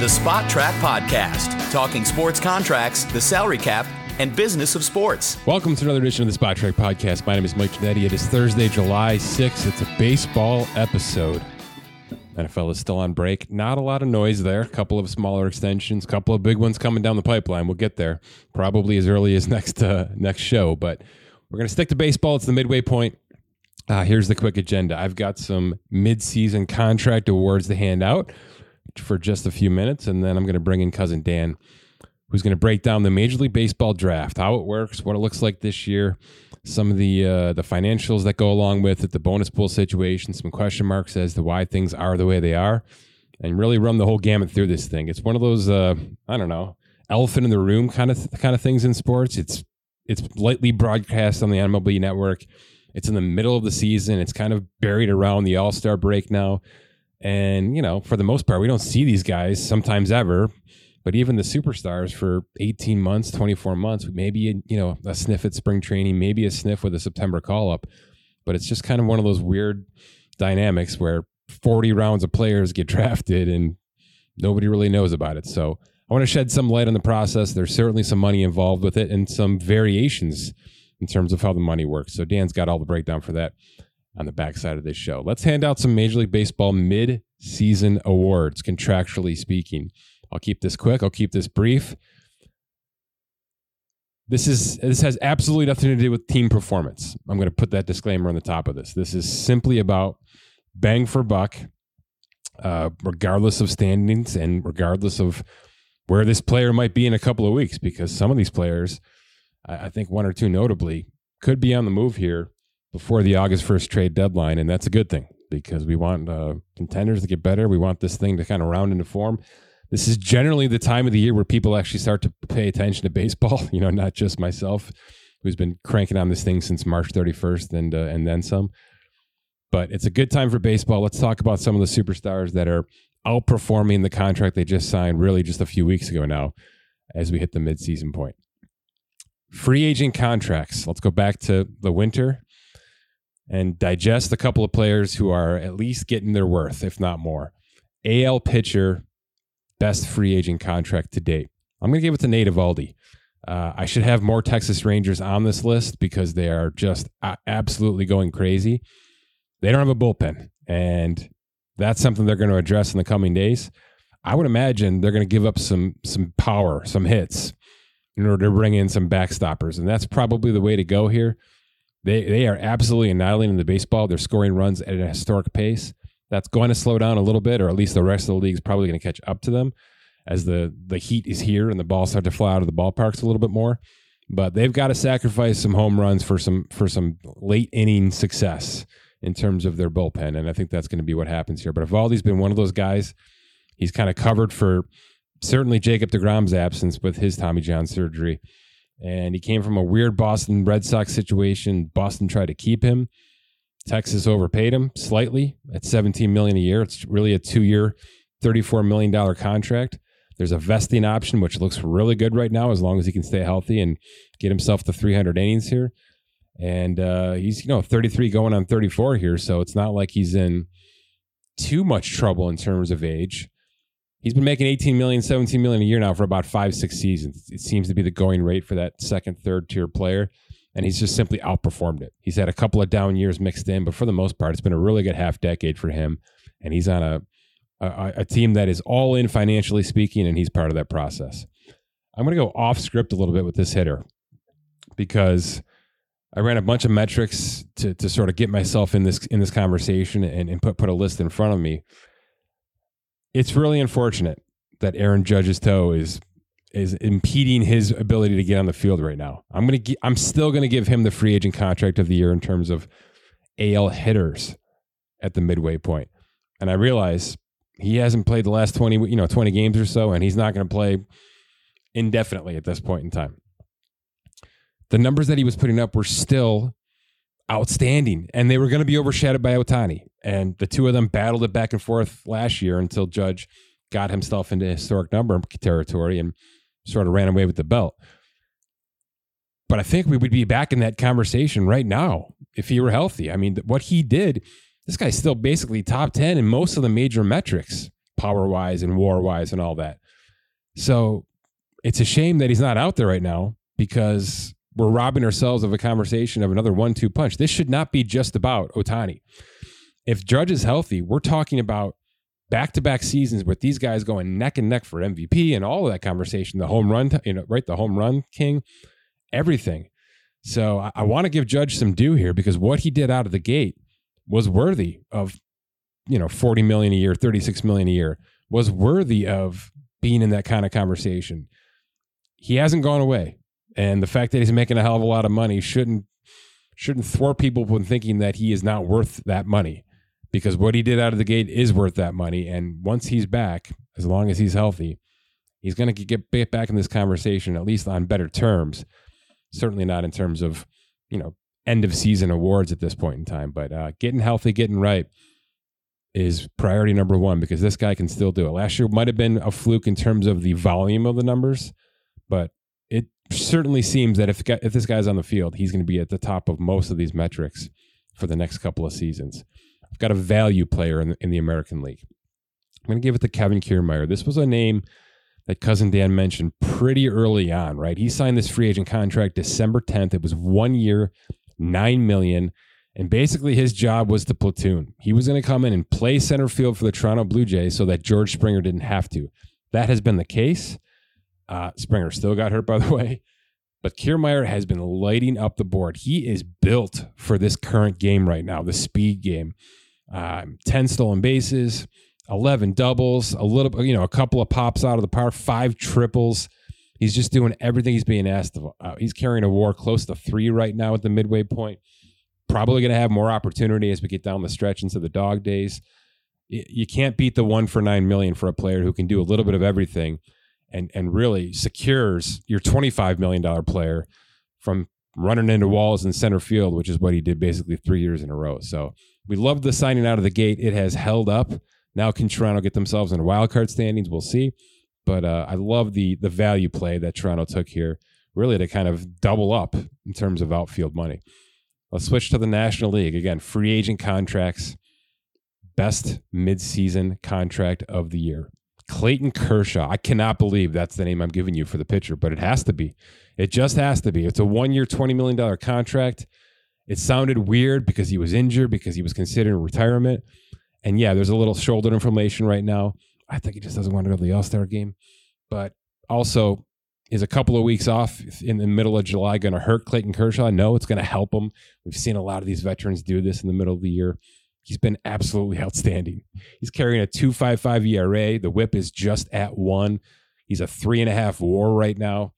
The Spotrac Podcast, talking sports contracts, the salary cap, and business of sports. Welcome to another edition of the Spotrac Podcast. My name is Mike Ginnitti. It is Thursday, July 6th. It's a baseball episode. NFL is still on break. Not a lot of noise there. A couple of smaller extensions, a couple of big ones coming down the pipeline. We'll get there probably as early as next uh, next show. But we're going to stick to baseball. It's the midway point. Uh, here's the quick agenda. I've got some midseason contract awards to hand out for just a few minutes, and then I'm going to bring in cousin Dan, who's going to break down the Major League Baseball draft, how it works, what it looks like this year, some of the uh, the financials that go along with it, the bonus pool situation, some question marks as to why things are the way they are, and really run the whole gamut through this thing. It's one of those uh, I don't know elephant in the room kind of kind of things in sports. It's it's lightly broadcast on the MLB network. It's in the middle of the season. It's kind of buried around the All Star break now. And, you know, for the most part, we don't see these guys sometimes ever. But even the superstars for 18 months, 24 months, maybe, you know, a sniff at spring training, maybe a sniff with a September call up. But it's just kind of one of those weird dynamics where 40 rounds of players get drafted and nobody really knows about it. So I want to shed some light on the process. There's certainly some money involved with it and some variations in terms of how the money works. So Dan's got all the breakdown for that on the backside of this show. Let's hand out some Major League Baseball mid season awards, contractually speaking. I'll keep this quick, I'll keep this brief. This is this has absolutely nothing to do with team performance. I'm going to put that disclaimer on the top of this. This is simply about bang for buck, uh, regardless of standings and regardless of where this player might be in a couple of weeks, because some of these players, I, I think one or two notably, could be on the move here before the August 1st trade deadline. And that's a good thing because we want uh, contenders to get better. We want this thing to kind of round into form. This is generally the time of the year where people actually start to pay attention to baseball, you know, not just myself who's been cranking on this thing since March 31st and uh, and then some. But it's a good time for baseball. Let's talk about some of the superstars that are outperforming the contract they just signed really just a few weeks ago now as we hit the midseason point. Free agent contracts. Let's go back to the winter and digest a couple of players who are at least getting their worth, if not more. AL pitcher, best free agent contract to date. I'm going to give it to Nate Eovaldi. Uh, I should have more Texas Rangers on this list because they are just absolutely going crazy. They don't have a bullpen, and that's something they're going to address in the coming days. I would imagine they're going to give up some some power, some hits, in order to bring in some backstoppers, and that's probably the way to go here. They they are absolutely annihilating the baseball. They're scoring runs at a historic pace. That's going to slow down a little bit, or at least the rest of the league is probably going to catch up to them as the the heat is here and the balls start to fly out of the ballparks a little bit more. But they've got to sacrifice some home runs for some for some late inning success in terms of their bullpen, and I think that's going to be what happens here. But Eovaldi's been one of those guys. He's kind of covered for certainly Jacob Degrom's absence with his Tommy John surgery and he came from a weird Boston Red Sox situation. Boston tried to keep him. Texas overpaid him slightly at 17 million a year. It's really a two-year, 34 million dollar contract. There's a vesting option which looks really good right now as long as he can stay healthy and get himself to 300 innings here. And uh, he's you know 33 going on 34 here, so it's not like he's in too much trouble in terms of age. He's been making 18 million, 17 million a year now for about five, six seasons. It seems to be the going rate for that second, third tier player. And he's just simply outperformed it. He's had a couple of down years mixed in, but for the most part, it's been a really good half decade for him. And he's on a, a, a team that is all in financially speaking, and he's part of that process. I'm going to go off script a little bit with this hitter because I ran a bunch of metrics to, to sort of get myself in this in this conversation and, and put put a list in front of me it's really unfortunate that Aaron Judge's toe is is impeding his ability to get on the field right now. I'm gonna I'm still gonna give him the free agent contract of the year in terms of AL hitters at the midway point. And I realize he hasn't played the last 20 you know 20 games or so and he's not going to play indefinitely at this point in time. The numbers that he was putting up were still outstanding and they were going to be overshadowed by Ohtani. And the two of them battled it back and forth last year until Judge got himself into historic number territory and sort of ran away with the belt. But I think we would be back in that conversation right now if he were healthy. I mean, what he did, this guy's still basically top 10 in most of the major metrics power wise and war wise and all that. So it's a shame that he's not out there right now because we're robbing ourselves of a conversation of another one two punch. This should not be just about Ohtani. If Judge is healthy, we're talking about back to back seasons with these guys going neck and neck for MVP and all of that conversation, the home run, you know, right? The home run king, everything. So I, I want to give Judge some due here because what he did out of the gate was worthy of, you know, 40 million a year, 36 million a year, was worthy of being in that kind of conversation. He hasn't gone away. And the fact that he's making a hell of a lot of money shouldn't shouldn't thwart people from thinking that he is not worth that money because what he did out of the gate is worth that money. And once he's back, as long as he's healthy, he's going to get back in this conversation at least on better terms. Certainly not in terms of you know end of season awards at this point in time, but uh, getting healthy, getting right is priority number one because this guy can still do it. Last year might have been a fluke in terms of the volume of the numbers, but certainly seems that if if this guy's on the field, he's going to be at the top of most of these metrics for the next couple of seasons. I've got a value player in the, in the American League. I'm going to give it to Kevin Kiermaier. This was a name that cousin Dan mentioned pretty early on, right? He signed this free agent contract December 10th. It was one year, nine million, and basically his job was to platoon. He was going to come in and play center field for the Toronto Blue Jays so that George Springer didn't have to. That has been the case. Uh, Springer still got hurt, by the way. But Kiermaier has been lighting up the board. He is built for this current game right now, the speed game. Um, 10 stolen bases, 11 doubles, a little, you know, a couple of pops out of the park, five triples. He's just doing everything he's being asked of. Uh, he's carrying a war close to three right now at the midway point. Probably going to have more opportunity as we get down the stretch into the dog days. You can't beat the one for nine million for a player who can do a little bit of everything and and really secures your $25 million player from running into walls in center field, which is what he did basically three years in a row. So we love the signing out of the gate. It has held up. Now can Toronto get themselves in wild card standings? We'll see. But uh, I love the the value play that Toronto took here, really to kind of double up in terms of outfield money. Let's switch to the National League again. Free agent contracts, best midseason contract of the year. Clayton Kershaw. I cannot believe that's the name I'm giving you for the pitcher, but it has to be. It just has to be. It's a one year, $20 million contract. It sounded weird because he was injured, because he was considering retirement. And yeah, there's a little shoulder inflammation right now. I think he just doesn't want to go to the All Star game. But also, is a couple of weeks off in the middle of July going to hurt Clayton Kershaw? No, it's going to help him. We've seen a lot of these veterans do this in the middle of the year. He's been absolutely outstanding. He's carrying a 255 ERA. The whip is just at one. He's a three and a half war right now.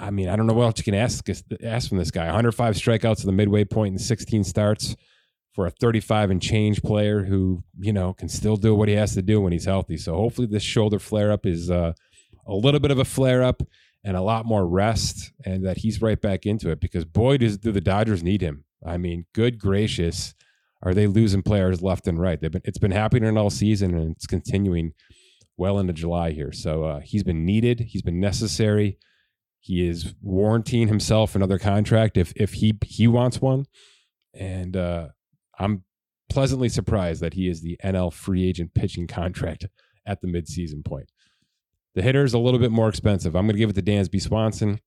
I mean, I don't know what else you can ask, ask from this guy. 105 strikeouts at the midway point and 16 starts for a 35 and change player who, you know, can still do what he has to do when he's healthy. So hopefully this shoulder flare up is uh, a little bit of a flare up and a lot more rest and that he's right back into it because boy, does, do the Dodgers need him. I mean, good gracious are they losing players left and right? They've been, it's been happening all season and it's continuing well into July here. So uh, he's been needed. He's been necessary. He is warranting himself another contract if if he he wants one. And uh, I'm pleasantly surprised that he is the NL free agent pitching contract at the midseason point. The hitter is a little bit more expensive. I'm going to give it to Dansby Swanson.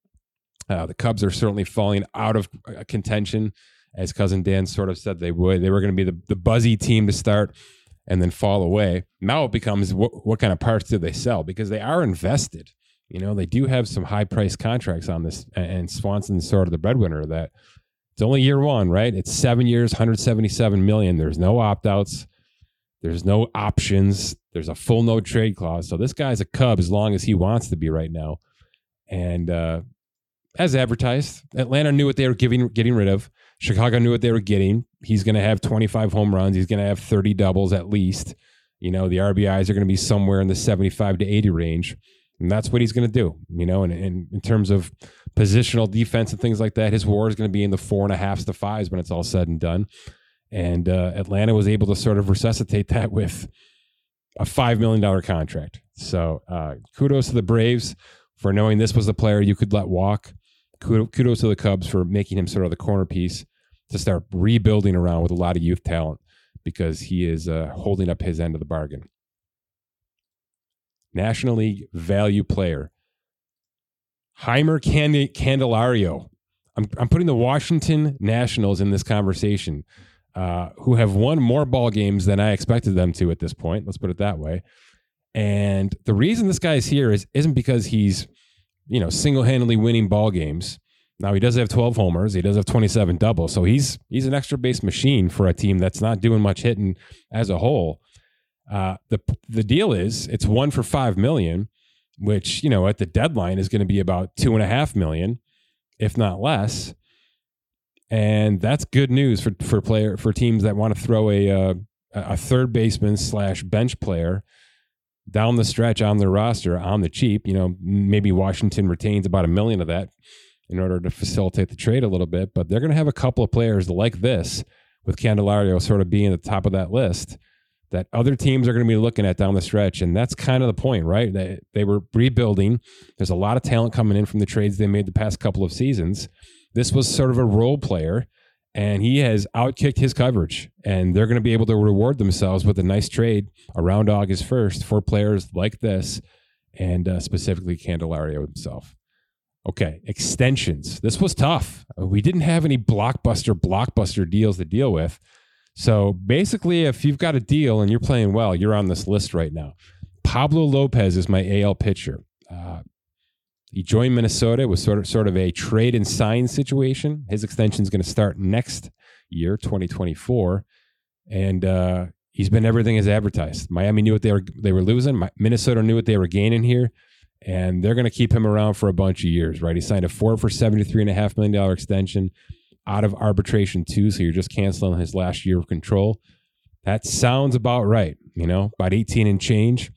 Uh, the Cubs are certainly falling out of uh, contention as cousin Dan sort of said they would. They were going to be the, the buzzy team to start and then fall away. Now it becomes what, what kind of parts do they sell? Because they are invested. You know, they do have some high price contracts on this, and Swanson's sort of the breadwinner of that. It's only year one, right? It's seven years, 177 million. There's no opt outs, there's no options, there's a full no trade clause. So this guy's a Cub as long as he wants to be right now. And uh, as advertised, Atlanta knew what they were giving, getting rid of. Chicago knew what they were getting. He's going to have 25 home runs. He's going to have 30 doubles at least. You know, the RBIs are going to be somewhere in the 75 to 80 range. And that's what he's going to do. You know, and, and in terms of positional defense and things like that, his war is going to be in the four and a halfs to fives when it's all said and done. And uh, Atlanta was able to sort of resuscitate that with a $5 million contract. So uh, kudos to the Braves for knowing this was the player you could let walk kudos to the Cubs for making him sort of the corner piece to start rebuilding around with a lot of youth talent because he is uh, holding up his end of the bargain. National League value player. Jeimer Cand- Candelario. I'm, I'm putting the Washington Nationals in this conversation, uh, who have won more ball games than I expected them to at this point. Let's put it that way. And the reason this guy's here is isn't because he's, you know, single-handedly winning ball games. Now he does have 12 homers. He does have 27 doubles. So he's he's an extra base machine for a team that's not doing much hitting as a whole. Uh, the the deal is it's one for five million, which you know at the deadline is going to be about two and a half million, if not less. And that's good news for for player for teams that want to throw a uh, a third baseman slash bench player down the stretch on their roster on the cheap. You know, maybe Washington retains about a million of that in order to facilitate the trade a little bit, but they're going to have a couple of players like this with Candelario sort of being at the top of that list that other teams are going to be looking at down the stretch. And that's kind of the point, right? They, they were rebuilding. There's a lot of talent coming in from the trades they made the past couple of seasons. This was sort of a role player, and he has outkicked his coverage. And they're going to be able to reward themselves with a nice trade around August 1st for players like this, and uh, specifically Candelario himself. Okay, extensions. This was tough. We didn't have any blockbuster, blockbuster deals to deal with. So basically, if you've got a deal and you're playing well, you're on this list right now. Pablo Lopez is my AL pitcher. Uh, he joined Minnesota. It was sort of sort of a trade and sign situation. His extension is going to start next year, 2024, and uh, he's been everything as advertised. Miami knew what they were they were losing. Minnesota knew what they were gaining here, and they're going to keep him around for a bunch of years. Right? He signed a four for seventy three and a half million dollar extension out of arbitration too. So you're just canceling his last year of control. That sounds about right. You know, about 18 and change.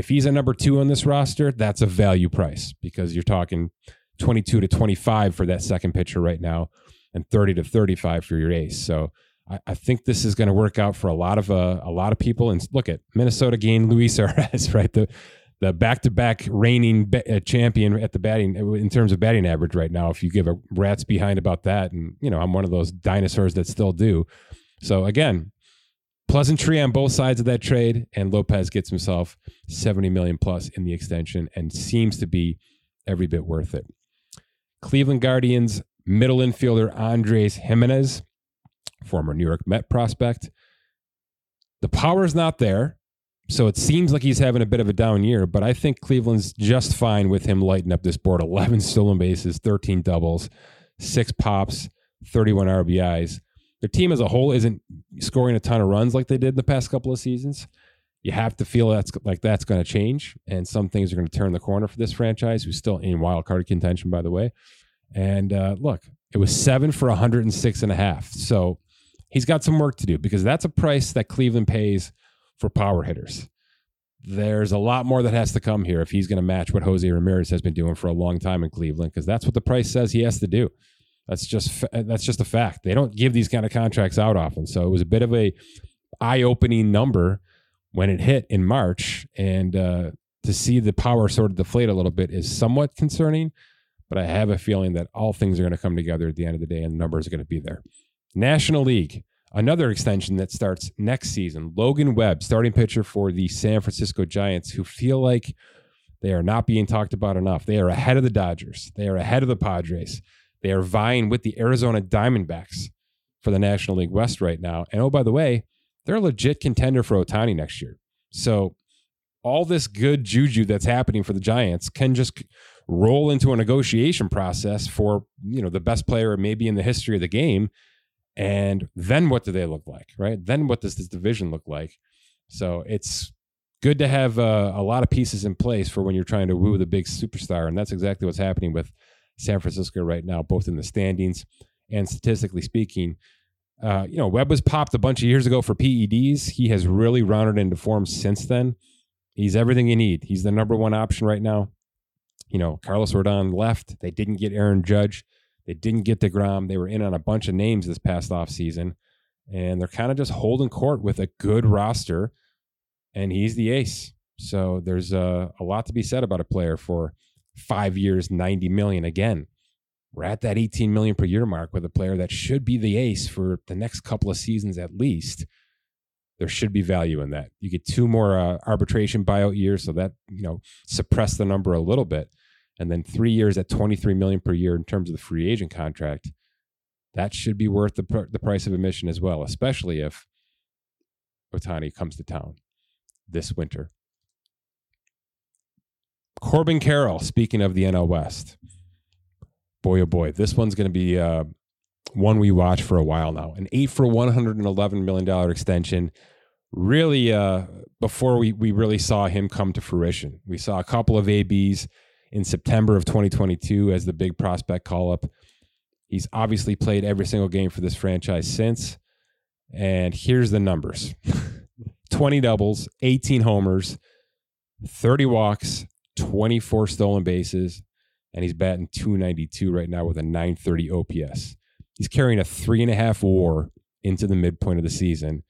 If he's a number two on this roster, that's a value price because you're talking 22 to 25 for that second pitcher right now and 30 to 35 for your ace. So I, I think this is going to work out for a lot of uh, a lot of people. And look at Minnesota gained Luis Arraez, right? The the back-to-back reigning uh, champion at the batting in terms of batting average right now. If you give a rat's behind about that, and you know I'm one of those dinosaurs that still do. So again, pleasantry on both sides of that trade, and Lopez gets himself 70 million plus in the extension and seems to be every bit worth it. Cleveland Guardians middle infielder Andres Gimenez, former New York Met prospect. The power is not there. So it seems like he's having a bit of a down year, but I think Cleveland's just fine with him lighting up this board 11 stolen bases, 13 doubles, six pops, 31 RBIs. Their team as a whole isn't scoring a ton of runs like they did in the past couple of seasons. You have to feel that's like that's going to change, and some things are going to turn the corner for this franchise, who's still in wild card contention, by the way. And uh, look, it was seven for 106 and a half. So he's got some work to do because that's a price that Cleveland pays for power hitters. There's a lot more that has to come here if he's going to match what Jose Ramirez has been doing for a long time in Cleveland, because that's what the price says he has to do. That's just that's just a fact. They don't give these kind of contracts out often, so it was a bit of a eye-opening number when it hit in March, and uh, to see the power sort of deflate a little bit is somewhat concerning. But I have a feeling that all things are going to come together at the end of the day, and the numbers are going to be there. National League. Another extension that starts next season. Logan Webb, starting pitcher for the San Francisco Giants, who feel like they are not being talked about enough. They are ahead of the Dodgers. They are ahead of the Padres. They are vying with the Arizona Diamondbacks for the National League West right now. And oh, by the way, they're a legit contender for Ohtani next year. So all this good juju that's happening for the Giants can just roll into a negotiation process for, you know, the best player maybe in the history of the game and then what do they look like, right? Then what does this division look like? So it's good to have uh, a lot of pieces in place for when you're trying to woo the big superstar. And that's exactly what's happening with San Francisco right now, both in the standings and statistically speaking. Uh, you know, Webb was popped a bunch of years ago for PEDs. He has really rounded into form since then. He's everything you need. He's the number one option right now. You know, Carlos Rodon left. They didn't get Aaron Judge. They didn't get DeGrom. They were in on a bunch of names this past offseason, and they're kind of just holding court with a good roster, and he's the ace. So there's a, a lot to be said about a player for five years, 90 million. Again, we're at that 18 million per year mark with a player that should be the ace for the next couple of seasons at least. there should be value in that. You get two more uh, arbitration buyout years, so that you know suppress the number a little bit, and then three years at twenty three million per year in terms of the free agent contract. That should be worth the the price of admission as well, especially if Ohtani comes to town this winter. Corbin Carroll, speaking of the NL West, boy oh boy, this one's going to be uh, one we watch for a while now. An eight for one hundred and eleven million dollar extension. Really, uh, before we we really saw him come to fruition, we saw a couple of ABs in September of 2022 as the big prospect call up. He's obviously played every single game for this franchise since. And here's the numbers 20 doubles, 18 homers, 30 walks, 24 stolen bases, and he's batting 292 right now with a 930 OPS. He's carrying a three and a half war into the midpoint of the season,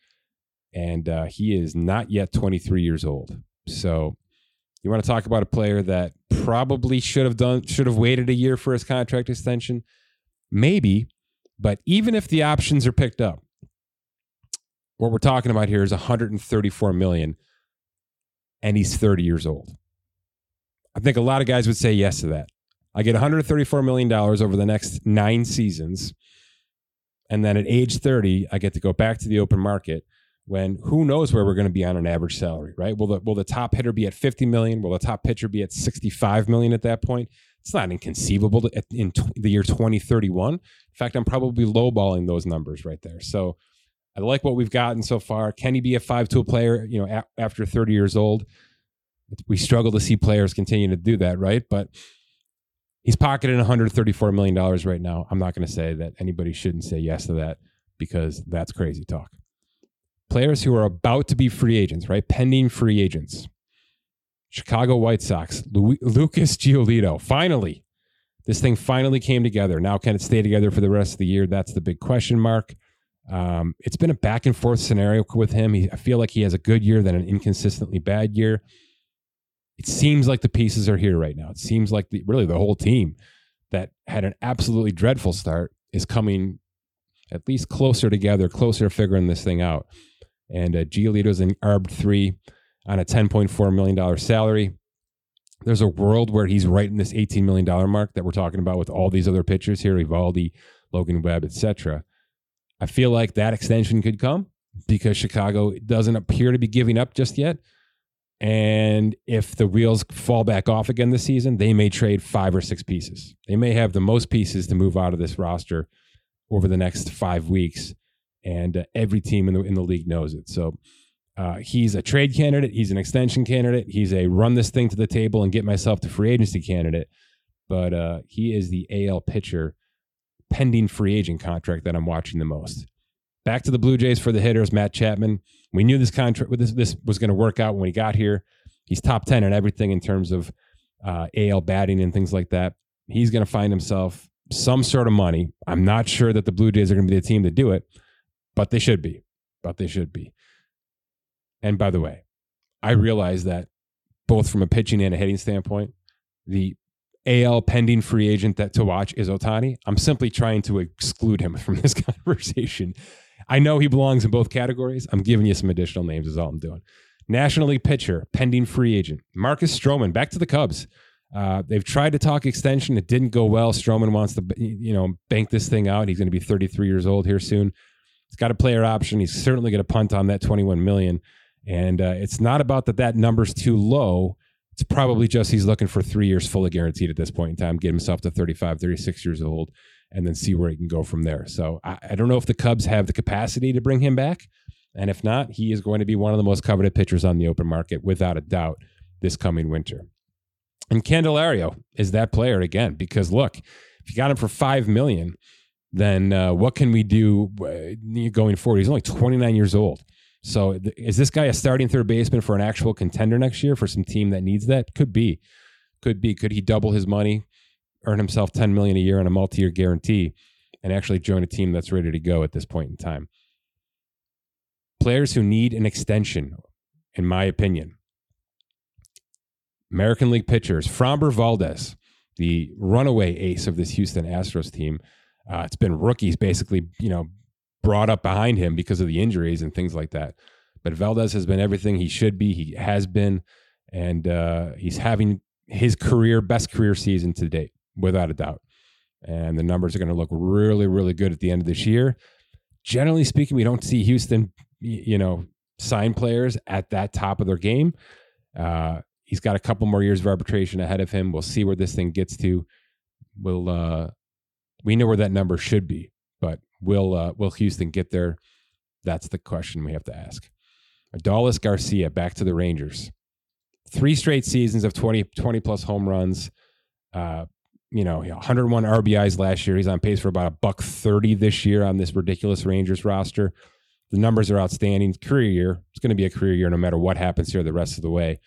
and uh, he is not yet 23 years old. So, you want to talk about a player that probably should have done should have waited a year for his contract extension? Maybe, but even if the options are picked up, what we're talking about here is 134 million, and he's 30 years old. I think a lot of guys would say yes to that. I get 134 million dollars over the next nine seasons, and then at age 30, I get to go back to the open market. When who knows where we're going to be on an average salary, right? Will the will the top hitter be at 50 million? Will the top pitcher be at 65 million at that point? It's not inconceivable to, in the year 2031. In fact, I'm probably lowballing those numbers right there. So I like what we've gotten so far. Can he be a five tool player? You know, a- after 30 years old, we struggle to see players continue to do that, right? But he's pocketing 134 million dollars right now. I'm not going to say that anybody shouldn't say yes to that because that's crazy talk. Players who are about to be free agents, right? Pending free agents. Chicago White Sox, Lu- Lucas Giolito. Finally, this thing finally came together. Now, can it stay together for the rest of the year? That's the big question mark. Um, it's been a back and forth scenario with him. He, I feel like he has a good year, then an inconsistently bad year. It seems like the pieces are here right now. It seems like the, really the whole team that had an absolutely dreadful start is coming at least closer together, closer to figuring this thing out. And uh, Giolito's in ARB three on a $10.4 million salary. There's a world where he's right in this $18 million mark that we're talking about with all these other pitchers here, Eovaldi, Logan Webb, etc. I feel like that extension could come because Chicago doesn't appear to be giving up just yet. And if the wheels fall back off again this season, they may trade five or six pieces. They may have the most pieces to move out of this roster over the next five weeks. And uh, every team in the, in the league knows it. So uh, he's a trade candidate. He's an extension candidate. He's a run this thing to the table and get myself to free agency candidate. But uh, he is the AL pitcher pending free agent contract that I'm watching the most. Back to the Blue Jays for the hitters, Matt Chapman. We knew this contract this this was going to work out when he got here. He's top ten in everything in terms of uh, AL batting and things like that. He's going to find himself some sort of money. I'm not sure that the Blue Jays are going to be the team to do it, but they should be. But they should be. And by the way, I realize that both from a pitching and a hitting standpoint, the AL pending free agent that to watch is Ohtani. I'm simply trying to exclude him from this conversation. I know he belongs in both categories. I'm giving you some additional names, is all I'm doing. National League pitcher, pending free agent. Marcus Stroman, back to the Cubs. Uh, they've tried to talk extension. It didn't go well. Stroman wants to, you know, bank this thing out. He's going to be 33 years old here soon. He's got a player option. He's certainly going to punt on that 21 million. And uh, it's not about that that number's too low it's probably just he's looking for three years fully guaranteed at this point in time, get himself to 35, 36 years old, and then see where he can go from there. So I, I don't know if the Cubs have the capacity to bring him back. And if not, he is going to be one of the most coveted pitchers on the open market without a doubt this coming winter. And Candelario is that player again, because look, if you got him for five million, then uh, what can we do uh, going forward? He's only 29 years old. So is this guy a starting third baseman for an actual contender next year for some team that needs that? Could be. Could be. Could he double his money, earn himself 10 million a year on a multi-year guarantee and actually join a team that's ready to go at this point in time? Players who need an extension, in my opinion. American League pitchers, Framber Valdez, the runaway ace of this Houston Astros team. Uh, it's been rookies basically, you know, brought up behind him because of the injuries and things like that. But Valdez has been everything he should be. He has been, and uh, he's having his career best career season to date, without a doubt. And the numbers are going to look really, really good at the end of this year. Generally speaking, we don't see Houston, you know, sign players at that top of their game. Uh, he's got a couple more years of arbitration ahead of him. We'll see where this thing gets to. We'll uh, we know where that number should be, but will uh, will Houston get there? That's the question we have to ask. Adolis Garcia back to the Rangers. Three straight seasons of 20, 20 plus home runs. Uh, you know, 101 RBIs last year. He's on pace for about a buck 30 this year on this ridiculous Rangers roster. The numbers are outstanding. Career year. It's going to be a career year no matter what happens here the rest of the way.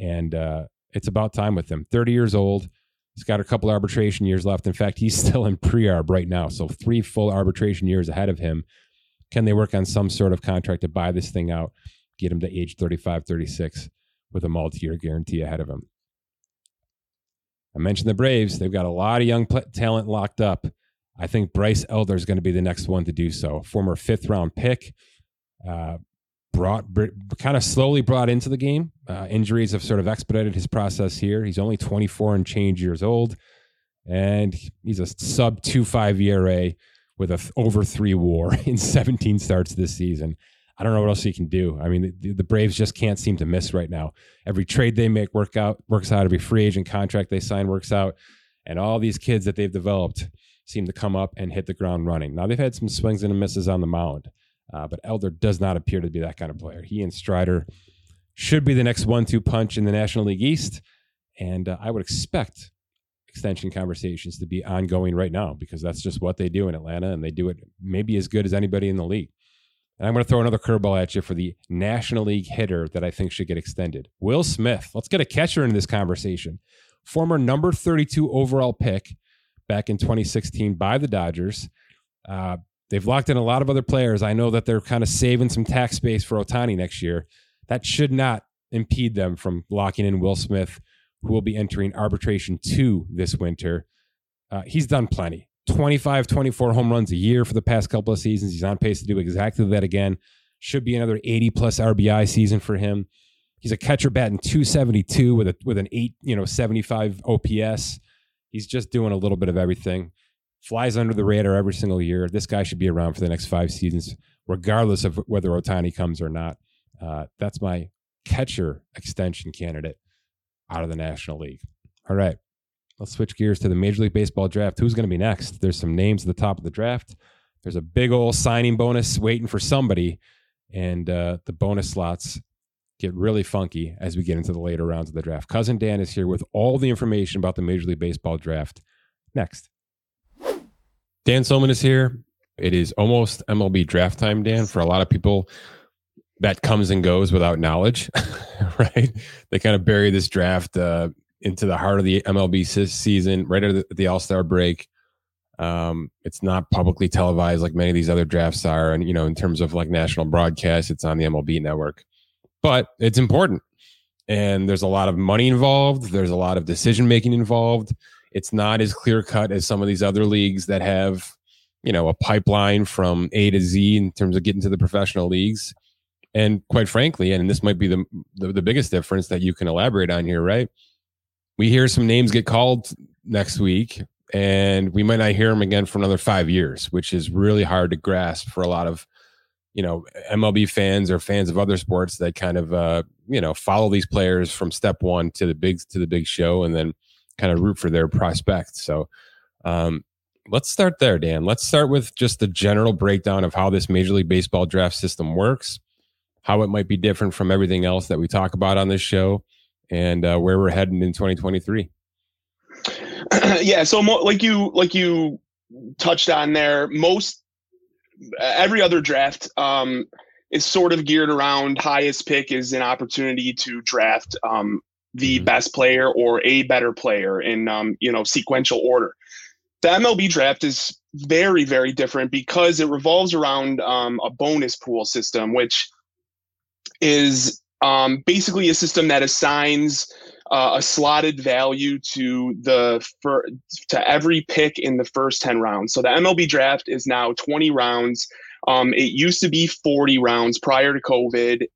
And uh, it's about time with him. 30 years old. He's got a couple arbitration years left. In fact, he's still in pre-arb right now. So three full arbitration years ahead of him. Can they work on some sort of contract to buy this thing out, get him to age 35, 36 with a multi-year guarantee ahead of him? I mentioned the Braves. They've got a lot of young talent locked up. I think Bryce Elder is going to be the next one to do so. Former fifth round pick, uh, brought kind of slowly brought into the game. Uh, injuries have sort of expedited his process here. He's only 24 and change years old, and he's a sub two five ERA with a th- over three WAR in 17 starts this season. I don't know what else he can do. I mean, the, the, Braves just can't seem to miss right now. Every trade they make work out works out. Every free agent contract they sign works out, and all these kids that they've developed seem to come up and hit the ground running. Now they've had some swings and misses on the mound, uh, but Elder does not appear to be that kind of player. He and Strider should be the next one-two punch in the National League East, and uh, I would expect extension conversations to be ongoing right now because that's just what they do in Atlanta, and they do it maybe as good as anybody in the league. And I'm going to throw another curveball at you for the National League hitter that I think should get extended. Will Smith. Let's get a catcher in this conversation. Former number 32 overall pick back in 2016 by the Dodgers. Uh, they've locked in a lot of other players. I know that they're kind of saving some tax space for Ohtani next year. That should not impede them from locking in Will Smith, who will be entering arbitration two this winter. Uh, he's done plenty. 25, 24 home runs a year for the past couple of seasons. He's on pace to do exactly that again. Should be another 80 plus RBI season for him. He's a catcher batting 272 with a with an eight, you know, 75 OPS. He's just doing a little bit of everything. Flies under the radar every single year. This guy should be around for the next five seasons, regardless of whether Ohtani comes or not. Uh, that's my catcher extension candidate out of the National League. All right. Let's switch gears to the Major League Baseball draft. Who's going to be next? There's some names at the top of the draft. There's a big old signing bonus waiting for somebody, and uh, the bonus slots get really funky as we get into the later rounds of the draft. Cousin Dan is here with all the information about the Major League Baseball draft. Next. Dan Soemann is here. It is almost MLB draft time, Dan. For a lot of people, that comes and goes without knowledge, right? They kind of bury this draft uh, into the heart of the MLB season, right at the, All Star break. Um, it's not publicly televised like many of these other drafts are, and you know, in terms of like national broadcast, it's on the MLB network. But it's important, and there's a lot of money involved. There's a lot of decision making involved. It's not as clear cut as some of these other leagues that have, you know, a pipeline from A to Z in terms of getting to the professional leagues. And quite frankly, and this might be the, the, the biggest difference that you can elaborate on here, right? We hear some names get called next week and we might not hear them again for another five years, which is really hard to grasp for a lot of, you know, MLB fans or fans of other sports that kind of, uh, you know, follow these players from step one to the big to the big show, and then kind of root for their prospects. So, um, let's start there, Dan. Let's start with just the general breakdown of how this Major League Baseball draft system works, how it might be different from everything else that we talk about on this show, and uh, where we're heading in 2023. yeah, so mo- like you like you touched on there, most every other draft um, is sort of geared around highest pick is an opportunity to draft um, the mm-hmm. best player or a better player in um, you know sequential order. The MLB draft is very very different because it revolves around um, a bonus pool system, which is um, basically a system that assigns uh, a slotted value to the fir- to every pick in the first 10 rounds. So the MLB draft is now 20 rounds Um, it used to be 40 rounds prior to COVID.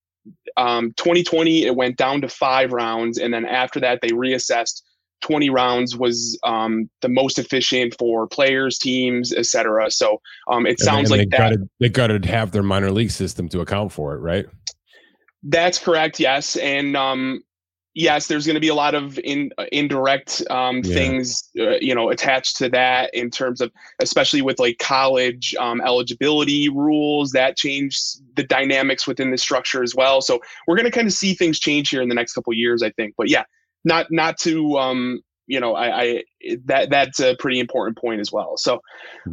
Um, 2020, it went down to five rounds. And then after that, they reassessed 20 rounds was um, the most efficient for players, teams, etc. So um, it sounds and like they that. Gotta, they got to have their minor league system to account for it, right? That's correct. Yes, and um, yes, there's going to be a lot of in, uh, indirect um, Yeah. things, uh, you know, attached to that in terms of, especially with like college um, eligibility rules that change the dynamics within the structure as well. So we're going to kind of see things change here in the next couple of years, I think. But yeah, not not to um, you know, I, I that that's a pretty important point as well. So,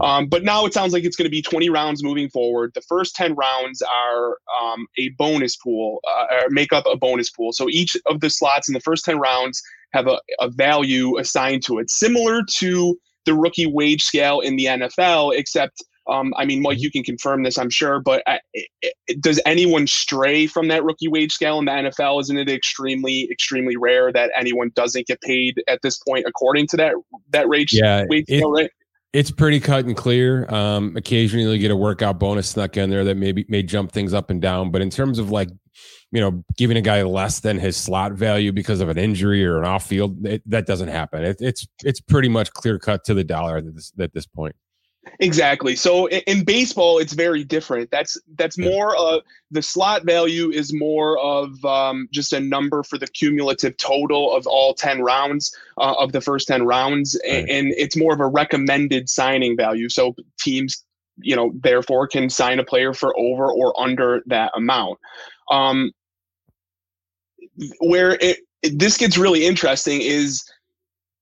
um, but now it sounds like it's going to be 20 rounds moving forward. The first 10 rounds are um, a bonus pool, uh, make up a bonus pool. So each of the slots in the first 10 rounds have a, a value assigned to it, similar to the rookie wage scale in the NFL, except. Um, I mean, Mike, you can confirm this, I'm sure, but uh, it, it, does anyone stray from that rookie wage scale in the NFL? Isn't it extremely, extremely rare that anyone doesn't get paid at this point according to that that wage, Yeah, wage it- scale, right? It's pretty cut and clear. Um, occasionally, you get a workout bonus snuck in there that maybe may jump things up and down. But in terms of like, you know, giving a guy less than his slot value because of an injury or an off field, it, that doesn't happen. It, it's it's pretty much clear cut to the dollar at this at this point. Exactly. So in, in baseball, it's very different. That's that's more of the slot value is more of um, just a number for the cumulative total of all ten rounds uh, of the first ten rounds, Right. and it's more of a recommended signing value. So teams, you know, therefore can sign a player for over or under that amount. Um, where it, it- this gets really interesting is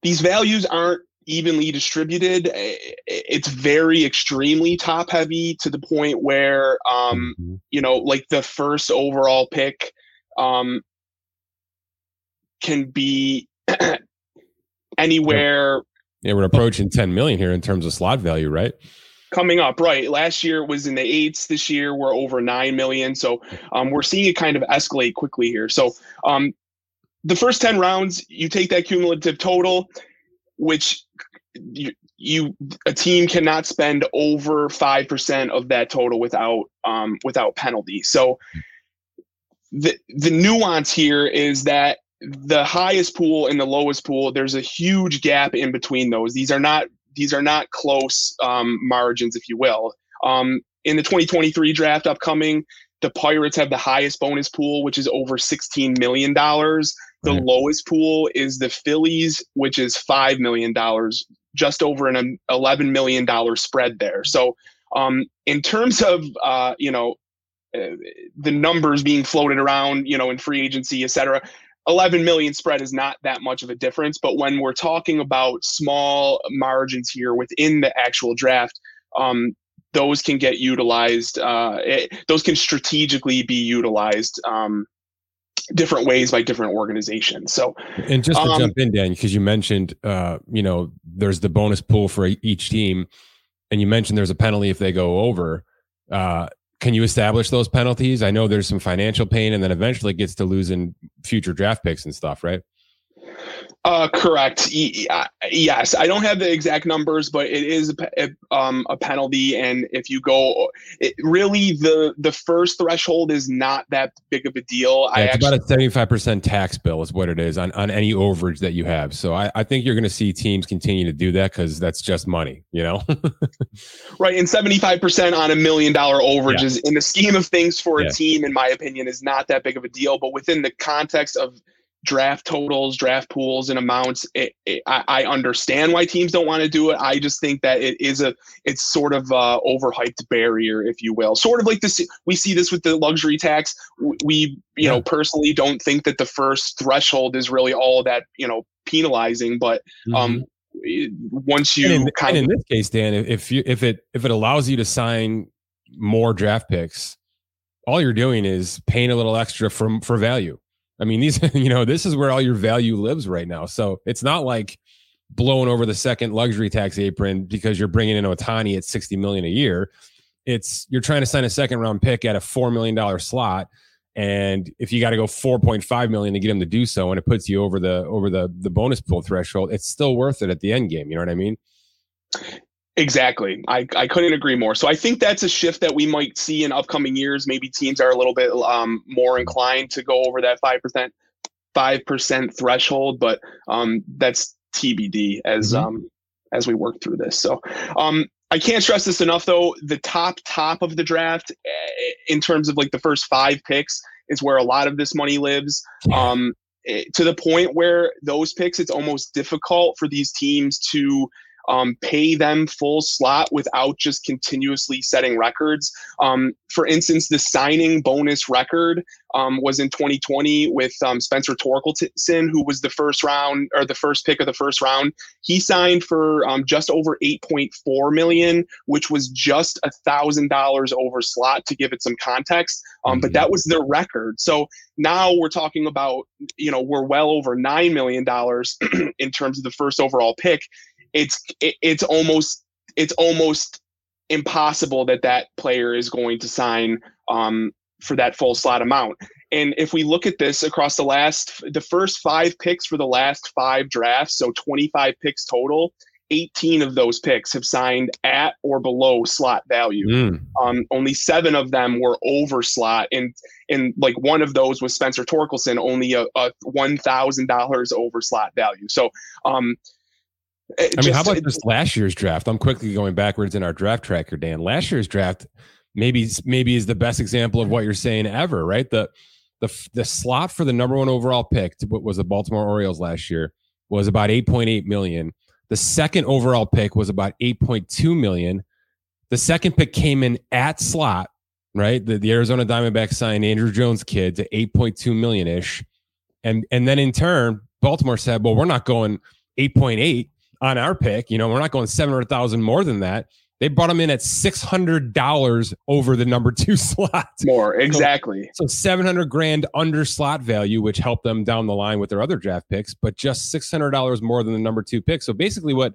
these values aren't evenly distributed. I- It's very extremely top heavy to the point where, um, Mhm. you know, like the first overall pick um, can be anywhere Yeah, we're approaching 10 million here in terms of slot value, right? coming up right last year it was in the eights this year we're over 9 million so um, we're seeing it kind of escalate quickly here so um, the first 10 rounds you take that cumulative total which you, you a team cannot spend over 5% of that total without um, without penalty. So the the nuance here is that the highest pool and the lowest pool there's a huge gap in between those. These are not these are not close um, margins if you will. Um, in the 2023 draft upcoming the pirates have the highest bonus pool which is over 16 million dollars the Right. lowest pool is the phillies which is 5 million dollars just over an 11 million dollar spread there so um, in terms of uh, you know uh, the numbers being floated around, you know, in free agency, et cetera. 11 million spread is not that much of a difference. But when we're talking about small margins here within the actual draft, um, those can get utilized. Uh, it, those can strategically be utilized um, different ways by different organizations. So, And just to Um, jump in, Dan, because you mentioned, uh, you know, there's the bonus pool for each team, and you mentioned there's a penalty if they go over. Uh, can you establish those penalties? I know there's some financial pain, and then eventually it gets to losing future draft picks and stuff, right? Uh, correct. Y- Yes, I don't have the exact numbers, but it is a, um, a penalty, and if you go, it, really the the first threshold is not that big of a deal. I Yeah, it's actually, about a 75% tax bill is what it is on, on any overage that you have. So I, I think you're going to see teams continue to do that because that's just money, you know? right, and seventy five percent on a million dollar overages is in the scheme of things for Yeah. a team, in my opinion, is not that big of a deal. But within the context of draft totals, draft pools, and amounts, it, it, I, I understand why teams don't want to do it. I just think that it is a it's sort of a overhyped barrier, if you will. Sort of like this, we see this with the luxury tax. We, you know, personally don't think that the first threshold is really all that you know penalizing, but um, it- once you Mm-hmm. and in, kind and of in this case, Dan, if- if you if it if it allows you to sign more draft picks, all you're doing is paying a little extra from for value. I mean, these you know this is where all your value lives right now. So it's not like blowing over the second luxury tax apron because you're bringing in Ohtani at sixty million a year. It's you're trying to sign a second round pick at a four million dollar slot. And if you got to go 4.5 million to get him to do so, and it puts you over the over the the bonus pool threshold, it's still worth it at the end game. You know what I mean? Exactly. I, I couldn't agree more. So I think that's a shift that we might see in upcoming years. Maybe teams are a little bit um, more inclined to go over that 5%, 5% threshold, but um, that's TBD as, mm-hmm. um, as we work through this. So um, I can't stress this enough though. The top, top of the draft eh, in terms of like the first five picks is where a lot of this money lives. Um, eh, to the point where those picks, it's almost difficult for these teams to um, pay them full slot without just continuously setting records. Um, for instance, the signing bonus record um, was in 2020 with um, Spencer Torkelson, who was the first round or the first pick of the first round. He signed for um, just over 8.4 million, which was just a thousand dollars over slot to give it some context. Um, but that was the record. So now we're talking about, you know, we're well over nine million dollars in terms of the first overall pick it's it, it's almost it's almost impossible that that player is going to sign um, for that full slot amount. And if we look at this across the last, the first five picks for the last five drafts, so 25 picks total, 18 of those picks have signed at or below slot value. Mm. Um, only seven of them were over slot, and and like one of those was Spencer Torkelson, only a, a one thousand dollars over slot value. So um, Eh, I just, mean, how about just last year's draft? I'm quickly going backwards in our draft tracker, Dan. Last year's draft maybe maybe is the best example of what you're saying ever, right? The the the slot for the number one overall pick to what was the Baltimore Orioles last year was about 8.8 million. The second overall pick was about 8.2 million. The second pick came in at slot, right? The, the Arizona Diamondbacks signed Andruw Jones kid to 8.2 million ish. And and then in turn, Baltimore said, well, we're not going 8.8 on our pick. You know, we're not going 700,000 more than that. They brought him in at $600 over the number two slot. More, exactly. So, so 700 grand under slot value, which helped them down the line with their other draft picks, but just $600 more than the number two pick. So basically, what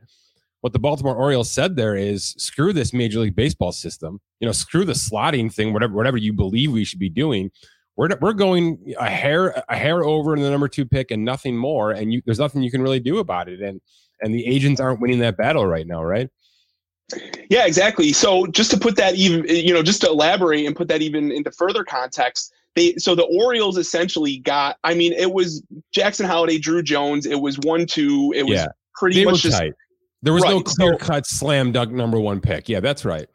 what the Baltimore Orioles said there is screw this Major League Baseball system. You know, screw the slotting thing, whatever whatever you believe we should be doing. We're, we're going a hair a hair over in the number two pick and nothing more, and you, there's nothing you can really do about it. And and the agents aren't winning that battle right now, right? Yeah, exactly. So just to put that even, you know, just to elaborate and put that even into further context, they so the Orioles essentially got. I mean, it was Jackson Holliday, Drew Jones. It was one two. It was yeah, pretty much just. Tight. There was right, no clear so, cut slam dunk number one pick. Yeah, that's right.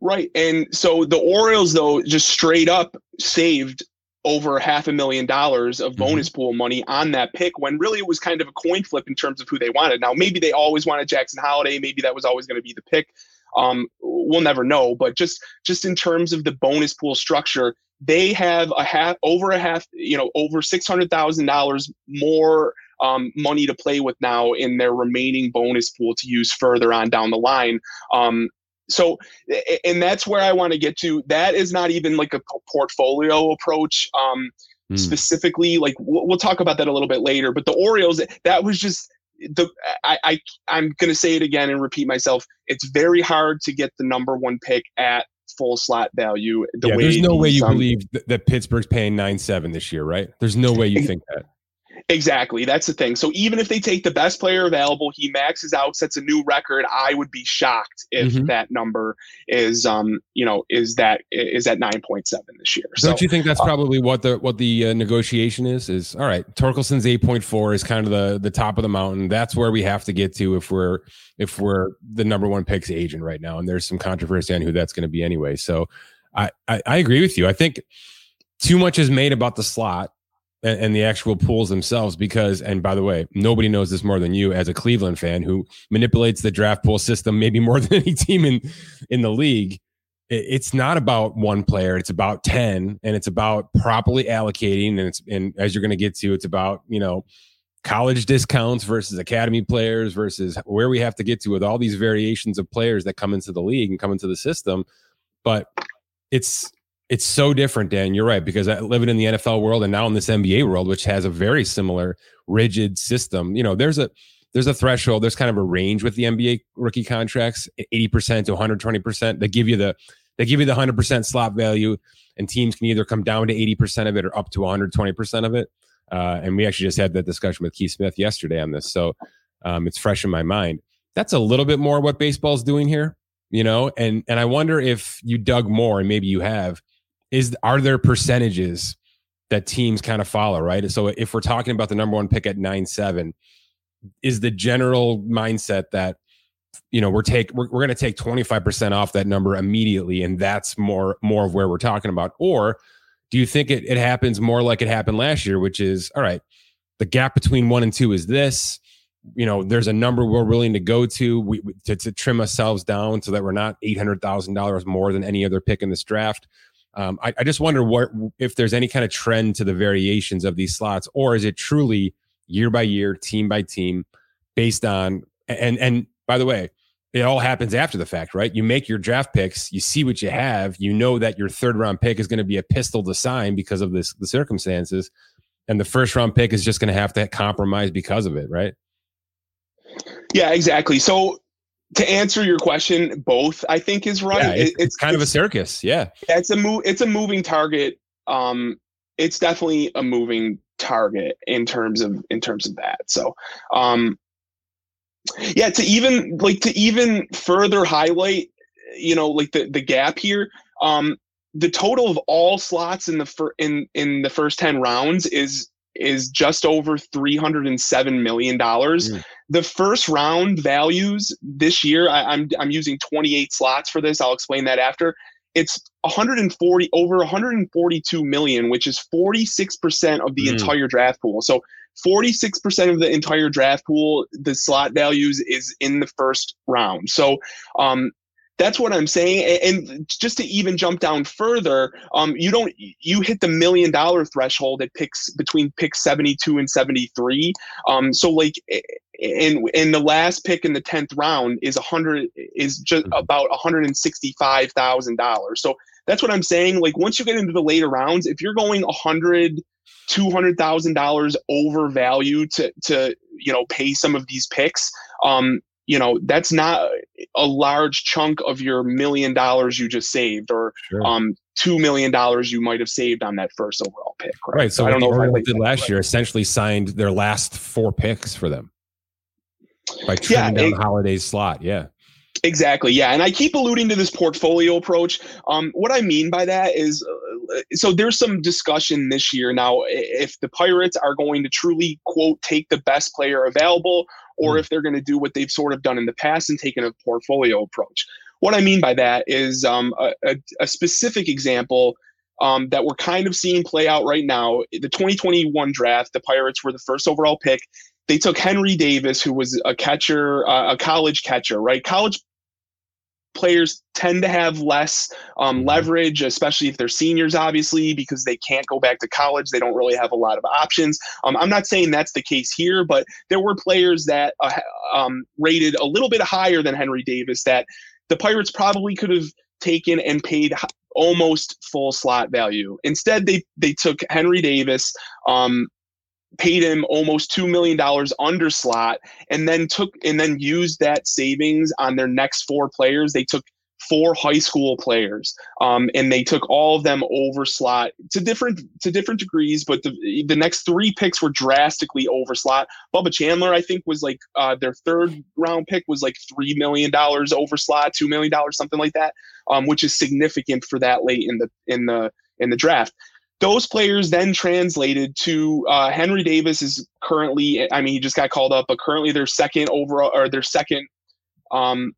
Right, and so the Orioles though just straight up saved over half a million dollars of mm-hmm. bonus mm-hmm. pool money on that pick when really it was kind of a coin flip in terms of who they wanted. Now, maybe they always wanted Jackson Holliday. Maybe that was always going to be the pick. Um, we'll never know. But just just in terms of the bonus pool structure, they have a half over a half, you know, over six hundred thousand dollars more um, money to play with now in their remaining bonus pool to use further on down the line. Um, so and that's where i want to get to. That is not even like a portfolio approach um mm. specifically like we'll, we'll, talk about that a little bit later but the orioles that was just the i, I i'm gonna say it again and repeat myself. It's very hard to get the number one pick at full slot value the yeah, there's no way you um, believe that, that pittsburgh's paying 9-7 this year right? There's no way you think that Exactly. That's the thing. So even if they take the best player available, he maxes out, sets a new record, I would be shocked if mm-hmm. that number is um, you know, is that is at 9.7 this year. Don't you think that's uh, probably what the what the uh, negotiation is is all right, Torkelson's 8.4 is kind of the the top of the mountain. That's where we have to get to if we're if we're the number 1 picks agent right now and there's some controversy on who that's going to be anyway. So I, I I agree with you. I think too much is made about the slot and, and, the actual pools themselves because and by the way nobody knows this more than you as a cleveland fan who manipulates the draft pool system maybe more than any team in in the league. It's not about one player. It's about 10 and it's about properly allocating and it's and as you're going to get to it's about you know college discounts versus academy players versus where we have to get to with all these variations of players that come into the league and come into the system. But it's it's so different, Dan. You're right because living in the NFL world and now in this NBA world, which has a very similar rigid system. You know, there's a there's a threshold. There's kind of a range with the NBA rookie contracts, 80% to 120%. They give you the they give you the 100% slot value, and teams can either come down to 80% of it or up to 120% of it. Uh, and we actually just had that discussion with Keith Smith yesterday on this, so um, it's fresh in my mind. that's a little bit more what baseball's doing here, you know? And and I wonder if you dug more and maybe you have is are there percentages that teams kind of follow, right? So if we're talking about the number 1 pick at 9-7, is the general mindset that you know we're take we're, we're going to take 25% off that number immediately and that's more more of where we're talking about or do you think it, it happens more like it happened last year which is all right the gap between one and two is this you know there's a number we're willing to go to we, to, to trim ourselves down so that we're not $800000 more than any other pick in this draft um, I, I just wonder what if there's any kind of trend to the variations of these slots or is it truly year by year team by team based on and and by the way, it all happens after the fact, right? You make your draft picks, you see what you have, you know that your third round pick is going to be a pistol to sign because of this the circumstances, and the first round pick is just going to have to compromise because of it, right? Yeah, exactly. So to answer your question, both I think is right. Yeah, it's, it's, it's, kind it's, of a circus. Yeah, it's a move. It's a moving target. Um, it's definitely a moving target in terms of in terms of that. So, um, yeah to even like to even further highlight you know like the the gap here um the total of all slots in the fir- in in the first 10 rounds is is just over 307 million dollars mm. The first round values this year I, i'm i'm using 28 slots for this i'll explain that after it's 140 over 142 million which is 46% of the mm. entire draft pool so 46% of the entire draft pool, the slot values is in the first round. So um, that's what I'm saying. And just to even jump down further, um, you don't you hit the million dollar threshold at picks between pick 72 and 73. Um, so like in in the last pick in the 10th round is 100 is just mm-hmm. about 165 thousand dollars. So that's what I'm saying. Like once you get into the later rounds, if you're going 100 two hundred thousand dollars over value to to you know pay some of these picks. Um, you know that's not a large chunk of your million dollars you just saved, or sure. um, two million dollars you might have saved on that first overall pick. Right. right so, I don't know I did last right. year. Essentially, signed their last four picks for them by trimming yeah, down it, the Holliday's slot. Yeah. Exactly. Yeah. And I keep alluding to this portfolio approach. Um, what I mean by that is uh, so there's some discussion this year now if the Pirates are going to truly, quote, take the best player available or mm. if they're going to do what they've sort of done in the past and taken a portfolio approach. What I mean by that is um, a, a, a, specific example um, that we're kind of seeing play out right now. The 2021 draft, the Pirates were the first overall pick they took Henry Davis, who was a catcher, uh, a college catcher, right? College players tend to have less um, mm-hmm. leverage, especially if they're seniors, obviously, because they can't go back to college. They don't really have a lot of options. Um, I'm not saying that's the case here, but there were players that uh, um, rated a little bit higher than Henry Davis that the Pirates probably could have taken and paid almost full slot value. Instead, they they took Henry Davis. Um, paid him almost two million dollars under slot, and then took and then used that savings on their next four players. They took four high school players, um, and they took all of them over slot to different to different degrees. But the the next three picks were drastically over slot. Bubba Chandler, I think, was like uh, their third round pick was like three million dollars over slot, two million dollars, something like that, um, which is significant for that late in the in the in the draft those players then translated to uh, Henry Davis is currently, I mean, he just got called up, but currently their second overall or their second, um,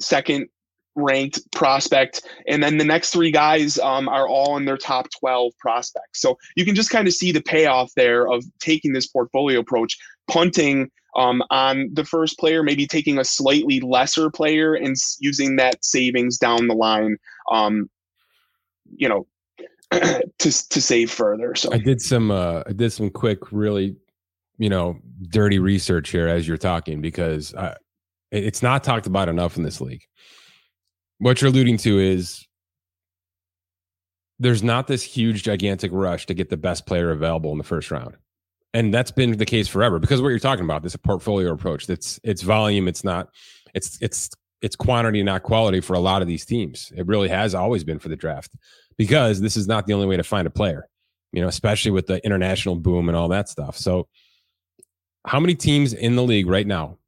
second ranked prospect. And then the next three guys um, are all in their top 12 prospects. So you can just kind of see the payoff there of taking this portfolio approach, punting um, on the first player, maybe taking a slightly lesser player and using that savings down the line. Um, you know, to to save further. So I did some uh, I did some quick, really, you know, dirty research here as you're talking because I, it's not talked about enough in this league. What you're alluding to is there's not this huge gigantic rush to get the best player available in the first round. And that's been the case forever because what you're talking about, this a portfolio approach. That's it's volume, it's not it's it's it's quantity, not quality for a lot of these teams. It really has always been for the draft because this is not the only way to find a player, you know, especially with the international boom and all that stuff. So, how many teams in the league right now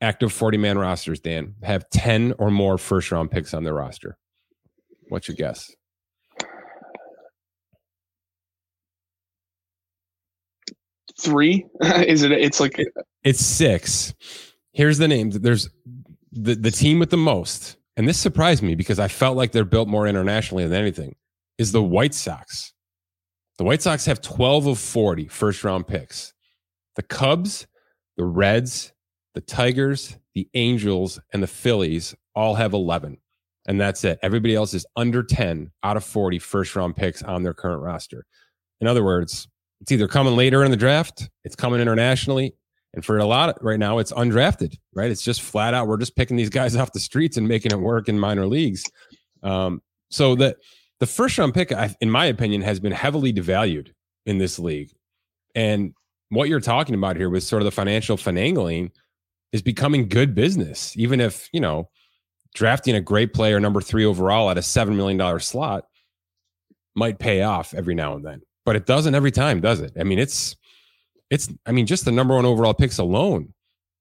active 40 man rosters, Dan, have 10 or more first round picks on their roster? What's your guess? Three? Is it? It's like it's six. Here's the names. There's the the team with the most, and this surprised me because I felt like they're built more internationally than anything. Is the White Sox? The White Sox have 12 of 40 first round picks. The Cubs, the Reds, the Tigers, the Angels, and the Phillies all have 11. And that's it. Everybody else is under 10 out of 40 first round picks on their current roster. In other words, it's either coming later in the draft, it's coming internationally, and for a lot right now, it's undrafted, right? It's just flat out. We're just picking these guys off the streets and making it work in minor leagues. Um, so the the first round pick, in my opinion, has been heavily devalued in this league. And what you're talking about here with sort of the financial finagling is becoming good business, even if you know drafting a great player number three overall at a seven million dollar slot might pay off every now and then, but it doesn't every time, does it? I mean, it's it's I mean, just the number one overall picks alone,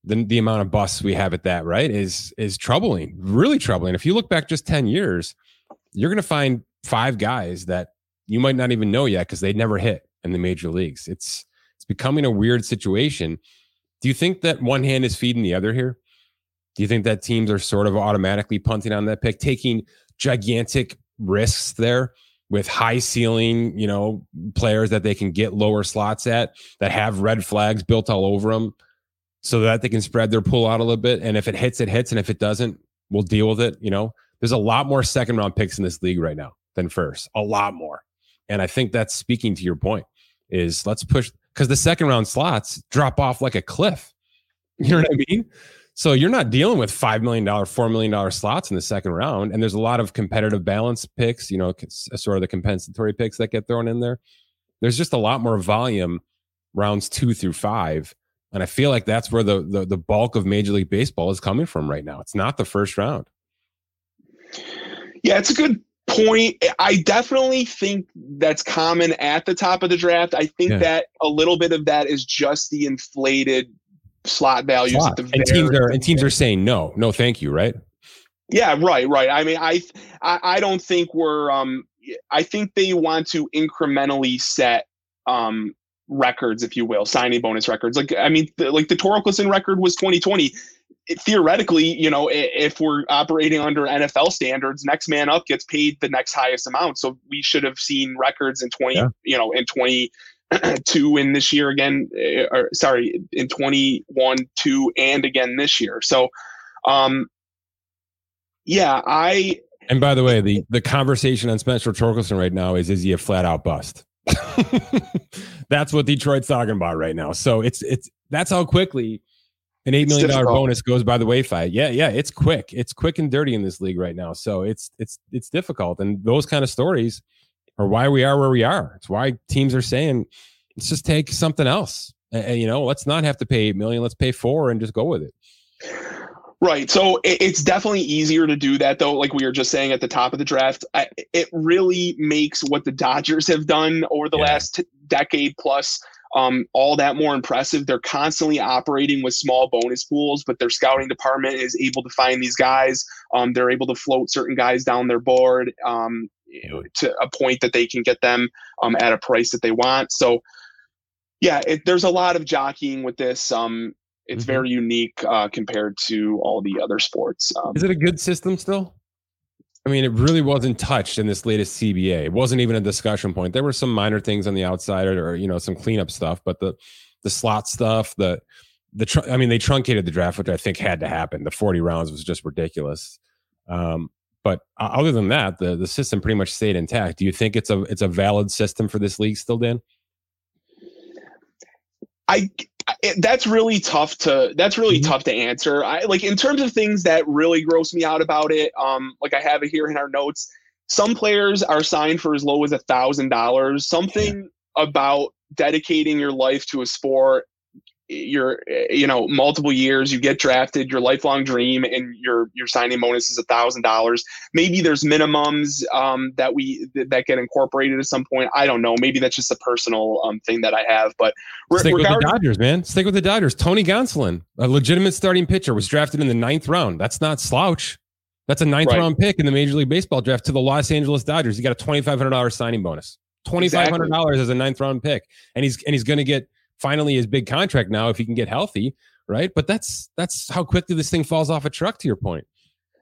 the the amount of busts we have at that right is is troubling, really troubling. If you look back just ten years, you're going to find five guys that you might not even know yet because they never hit in the major leagues. It's it's becoming a weird situation. Do you think that one hand is feeding the other here? Do you think that teams are sort of automatically punting on that pick, taking gigantic risks there with high ceiling, you know, players that they can get lower slots at that have red flags built all over them so that they can spread their pull out a little bit. And if it hits, it hits. And if it doesn't, we'll deal with it. You know, there's a lot more second round picks in this league right now than first, a lot more. And I think that's speaking to your point is let's push because the second round slots drop off like a cliff. You know what I mean? So you're not dealing with $5 million, $4 million slots in the second round. And there's a lot of competitive balance picks, you know, uh, sort of the compensatory picks that get thrown in there. There's just a lot more volume rounds two through five. And I feel like that's where the, the, the bulk of Major League Baseball is coming from right now. It's not the first round. Yeah, it's a good point. I definitely think that's common at the top of the draft. I think yeah. that a little bit of that is just the inflated slot values slot. and teams are and teams are saying no, no, thank you, right? Yeah, right, right. I mean, I, I, I don't think we're. Um, I think they want to incrementally set um records, if you will, signing bonus records. Like, I mean, the, like the Torkelson record was 2020. Theoretically, you know, if we're operating under NFL standards, next man up gets paid the next highest amount. So we should have seen records in 20, yeah. you know, in 22 in this year again, eh, or sorry, in 21, two, and again this year. So, um, yeah, I. And by the way, the the conversation on Spencer Torkelson right now is: is he a flat out bust? that's what Detroit's talking about right now. So it's it's that's how quickly an eight million dollar bonus goes by the wayside. Yeah, yeah, it's quick. It's quick and dirty in this league right now. So it's it's it's difficult, and those kind of stories are why we are where we are. It's why teams are saying, let's just take something else. And, you know, let's not have to pay eight million. Let's pay four and just go with it. Right. So it's definitely easier to do that, though. Like we were just saying at the top of the draft, it really makes what the Dodgers have done over the yeah. last decade plus um, all that more impressive. They're constantly operating with small bonus pools, but their scouting department is able to find these guys. Um, they're able to float certain guys down their board. Um, to a point that they can get them um, at a price that they want. So, yeah, it, there's a lot of jockeying with this. Um, it's mm-hmm. very unique uh, compared to all the other sports. Um, Is it a good system still? I mean, it really wasn't touched in this latest CBA. It wasn't even a discussion point. There were some minor things on the outside, or you know, some cleanup stuff, but the the slot stuff, the the tr- I mean, they truncated the draft, which I think had to happen. The forty rounds was just ridiculous. Um, but other than that, the the system pretty much stayed intact. Do you think it's a it's a valid system for this league still, Dan? I that's really tough to that's really mm-hmm. tough to answer. I like in terms of things that really gross me out about it. Um, like I have it here in our notes. Some players are signed for as low as a thousand dollars. Something yeah. about dedicating your life to a sport you're you know multiple years you get drafted your lifelong dream and your your signing bonus is a thousand dollars. Maybe there's minimums um, that we that get incorporated at some point. I don't know. Maybe that's just a personal um, thing that i have but re- stick with the dodgers man. Stick with the dodgers. Tony gonsolin a legitimate starting pitcher was drafted in the ninth round. That's not slouch. That's a ninth right. round pick in the major league baseball draft to the los angeles dodgers. He got a $2500 signing bonus. $2500 exactly. as a ninth round pick and he's and he's going to get finally his big contract now if he can get healthy, right? But that's that's how quickly this thing falls off a truck. To your point.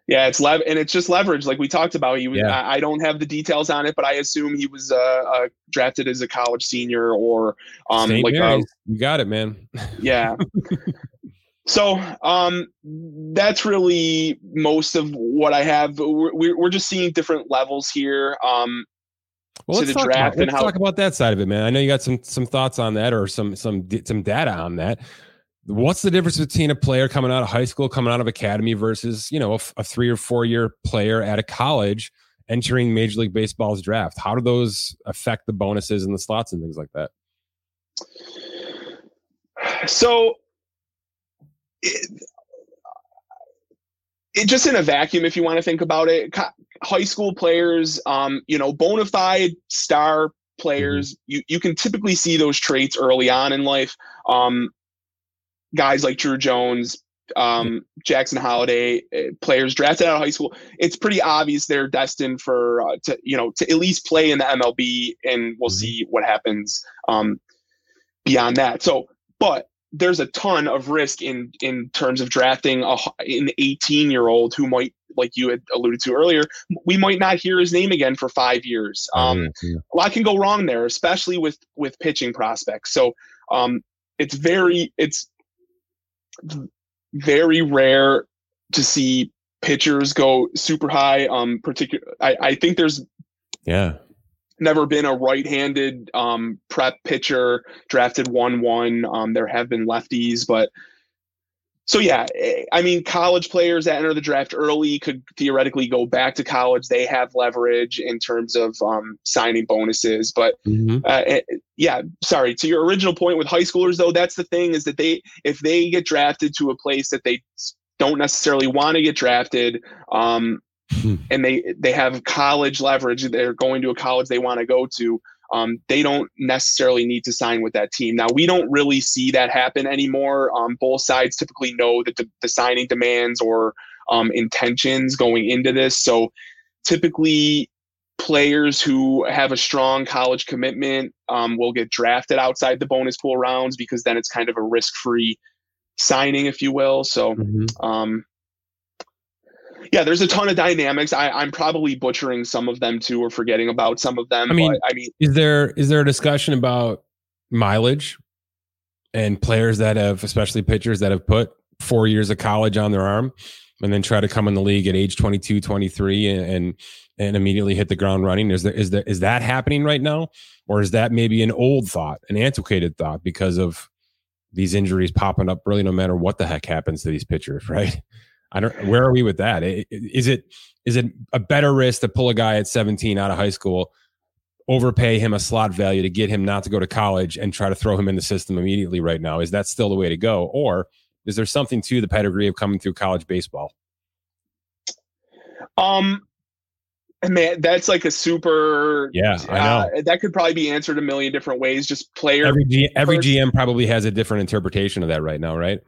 Yeah, it's lev and it's just leverage, like we talked about. He was. Yeah. I, I, don't have the details on it, but I assume he was uh, uh drafted as a college senior or um like a, you got it, man. Yeah. so um that's really most of what I have. We're we're just seeing different levels here. Um, well, let's, talk about, let's how, talk about that side of it, man. I know you got some some thoughts on that or some some some data on that. What's the difference between a player coming out of high school, coming out of academy, versus you know a, a three or four year player at a college entering Major League Baseball's draft? How do those affect the bonuses and the slots and things like that? So, it, it just in a vacuum, if you want to think about it, high school players, um, you know, bona fide star players, mm-hmm. you, you can typically see those traits early on in life. Um, guys like Drew Jones, um, Jackson Holliday, uh, players drafted out of high school, it's pretty obvious they're destined for uh, to you know to at least play in the MLB, and we'll mm-hmm. see what happens um, beyond that. So, but there's a ton of risk in in terms of drafting a, an 18 year old who might like you had alluded to earlier we might not hear his name again for five years. Um, mm-hmm. a lot can go wrong there especially with with pitching prospects. So um, it's very it's very rare to see pitchers go super high um particular I, I think there's yeah never been a right-handed um, prep pitcher drafted one-one. Um, there have been lefties, but so yeah, eh, I mean, college players that enter the draft early could theoretically go back to college. They have leverage in terms of um, signing bonuses. But mm-hmm. uh, eh, yeah, sorry to your original point with high schoolers though. That's the thing is that they if they get drafted to a place that they don't necessarily want to get drafted, um, Hmm. and they they have college leverage. They're going to a college they want to go to. Um, they don't necessarily need to sign with that team. Now we don't really see that happen anymore. Um, both sides typically know that the, the signing demands or um, intentions going into this. So typically, players who have a strong college commitment um, will get drafted outside the bonus pool rounds because then it's kind of a risk-free signing, if you will. So. Mm-hmm um, yeah, there's a ton of dynamics. I, am probably butchering some of them too, or forgetting about some of them. I mean, I mean, is there is there a discussion about mileage and players that have, especially pitchers that have put four years of college on their arm and then try to come in the league at age 22, 23 and, and and immediately hit the ground running? Is there is there is that happening right now, or is that maybe an old thought, an antiquated thought because of these injuries popping up really no matter what the heck happens to these pitchers, right? I don't. Where are we with that? Is it is it a better risk to pull a guy at 17 out of high school, overpay him a slot value to get him not to go to college, and try to throw him in the system immediately right now? Is that still the way to go, or is there something to the pedigree of coming through college baseball? Um, man, that's like a super. Yeah, I know. Uh, that could probably be answered a million different ways. Just player. Every, G, every GM probably has a different interpretation of that right now, right?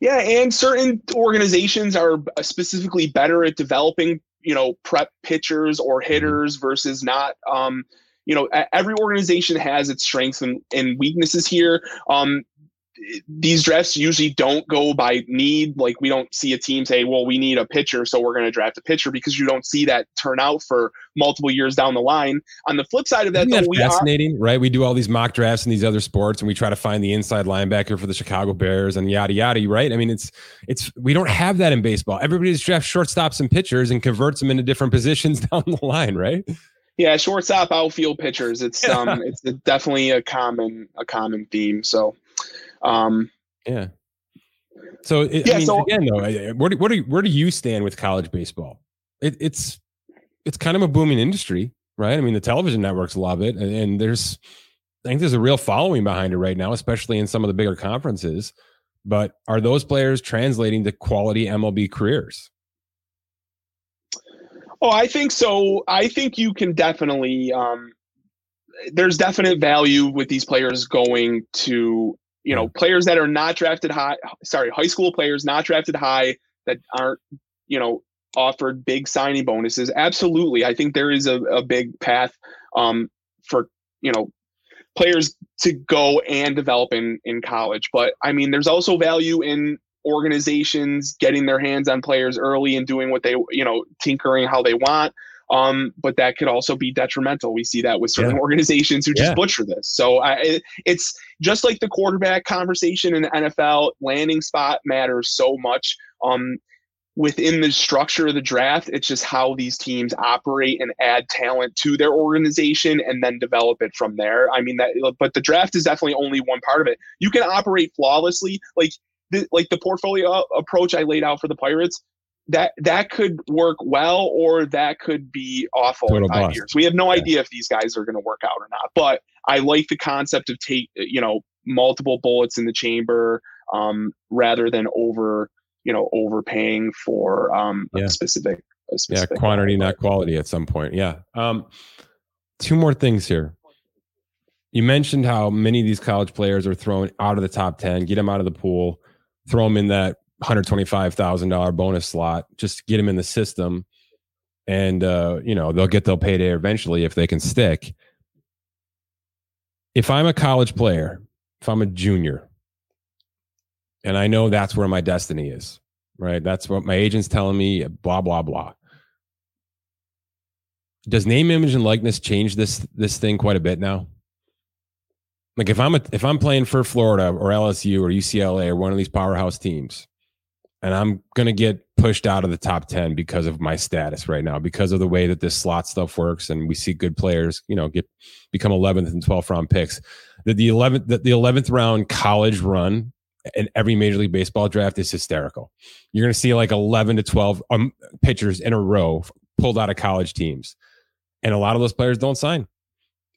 Yeah, and certain organizations are specifically better at developing, you know, prep pitchers or mm-hmm. hitters versus not. Um, you know, every organization has its strengths and, and weaknesses here. Um, these drafts usually don't go by need. Like we don't see a team say, "Well, we need a pitcher, so we're going to draft a pitcher," because you don't see that turn out for multiple years down the line. On the flip side of that, fascinating, are- right? We do all these mock drafts in these other sports, and we try to find the inside linebacker for the Chicago Bears and yada yada. Right? I mean, it's it's we don't have that in baseball. Everybody's just drafts shortstops and pitchers and converts them into different positions down the line, right? Yeah, shortstop, outfield pitchers. It's um, it's definitely a common a common theme. So. Um, yeah. So it, yeah, I mean, so, again, though, where do, where do where do you stand with college baseball? It, it's it's kind of a booming industry, right? I mean, the television networks love it, and, and there's I think there's a real following behind it right now, especially in some of the bigger conferences. But are those players translating to quality MLB careers? Oh, I think so. I think you can definitely. Um, there's definite value with these players going to you know players that are not drafted high. Sorry, high school players not drafted high that aren't you know offered big signing bonuses. Absolutely, I think there is a, a big path um, for you know players to go and develop in in college. But I mean, there's also value in organizations getting their hands on players early and doing what they you know tinkering how they want um, but that could also be detrimental. We see that with certain yeah. organizations who just yeah. butcher this. So I, it's just like the quarterback conversation in the NFL. Landing spot matters so much. Um, within the structure of the draft, it's just how these teams operate and add talent to their organization and then develop it from there. I mean that, but the draft is definitely only one part of it. You can operate flawlessly, like the, like the portfolio approach I laid out for the Pirates that that could work well or that could be awful Total in five bust. years. We have no yeah. idea if these guys are going to work out or not. But I like the concept of take you know multiple bullets in the chamber um, rather than over you know overpaying for um, yeah. a specific. A specific yeah, quantity, not quality. At some point, yeah. Um, two more things here. You mentioned how many of these college players are thrown out of the top ten, get them out of the pool, throw them in that $125,000 bonus slot just get them in the system. And, uh, you know, they'll get their payday eventually if they can stick. If I'm a college player, if I'm a junior, and I know that's where my destiny is, right? That's what my agent's telling me, blah, blah, blah. Does name, image, and likeness change this this thing quite a bit now? Like if I'm a, if I'm playing for Florida or LSU or UCLA or one of these powerhouse teams, and I'm going to get pushed out of the top 10 because of my status right now, because of the way that this slot stuff works. And we see good players, you know, get become 11th and 12th round picks. The, the 11th, the, the 11th round college run in every Major League Baseball draft is hysterical. You're going to see like 11 to 12 um, pitchers in a row pulled out of college teams. And a lot of those players don't sign.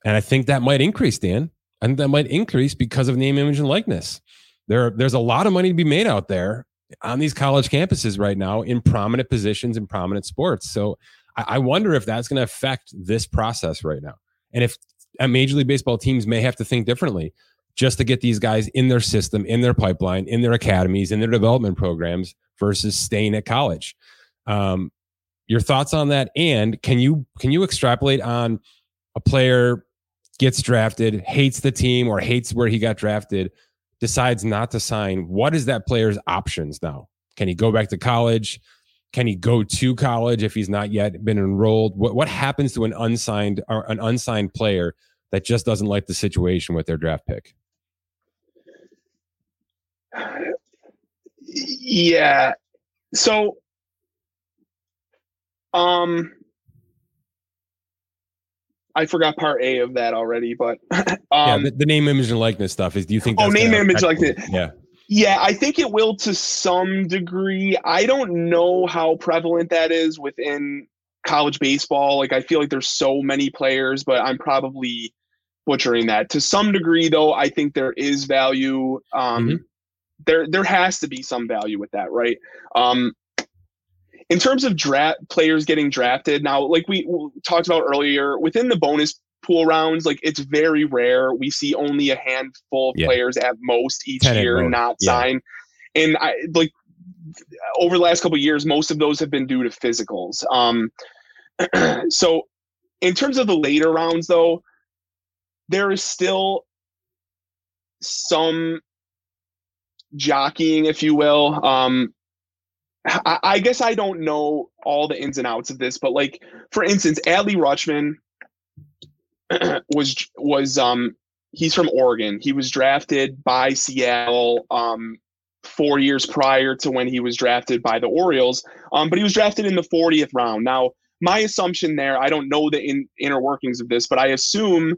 And I think that might increase, Dan. I think that might increase because of name, image, and likeness. There, there's a lot of money to be made out there on these college campuses right now in prominent positions in prominent sports. So I, wonder if that's going to affect this process right now. And if Major League Baseball teams may have to think differently just to get these guys in their system, in their pipeline, in their academies, in their development programs versus staying at college. Um, your thoughts on that? And can you can you extrapolate on a player gets drafted, hates the team or hates where he got drafted, decides not to sign, what is that player's options now? Can he go back to college? Can he go to college if he's not yet been enrolled? What what happens to an unsigned or an unsigned player that just doesn't like the situation with their draft pick? Yeah. So um I forgot part A of that already, but um, yeah, the, the, name, image, and likeness stuff is. Do you think? oh, name, image, likeness. Yeah. Yeah, I think it will to some degree. I don't know how prevalent that is within college baseball. Like, I feel like there's so many players, but I'm probably butchering that to some degree. Though I think there is value. Um, mm-hmm. There, there has to be some value with that, right? Um, in terms of draft players getting drafted now like we talked about earlier within the bonus pool rounds like it's very rare we see only a handful of yeah. players at most each year not yeah. sign and i like over the last couple years most of those have been due to physicals um so in terms of the later rounds though there is still some jockeying if you will um I, guess I don't know all the ins and outs of this, but like for instance, Adley Rutschman was was um he's from Oregon. He was drafted by Seattle um four years prior to when he was drafted by the Orioles. Um, but he was drafted in the 40th round. Now, my assumption there, I don't know the in, inner workings of this, but I assume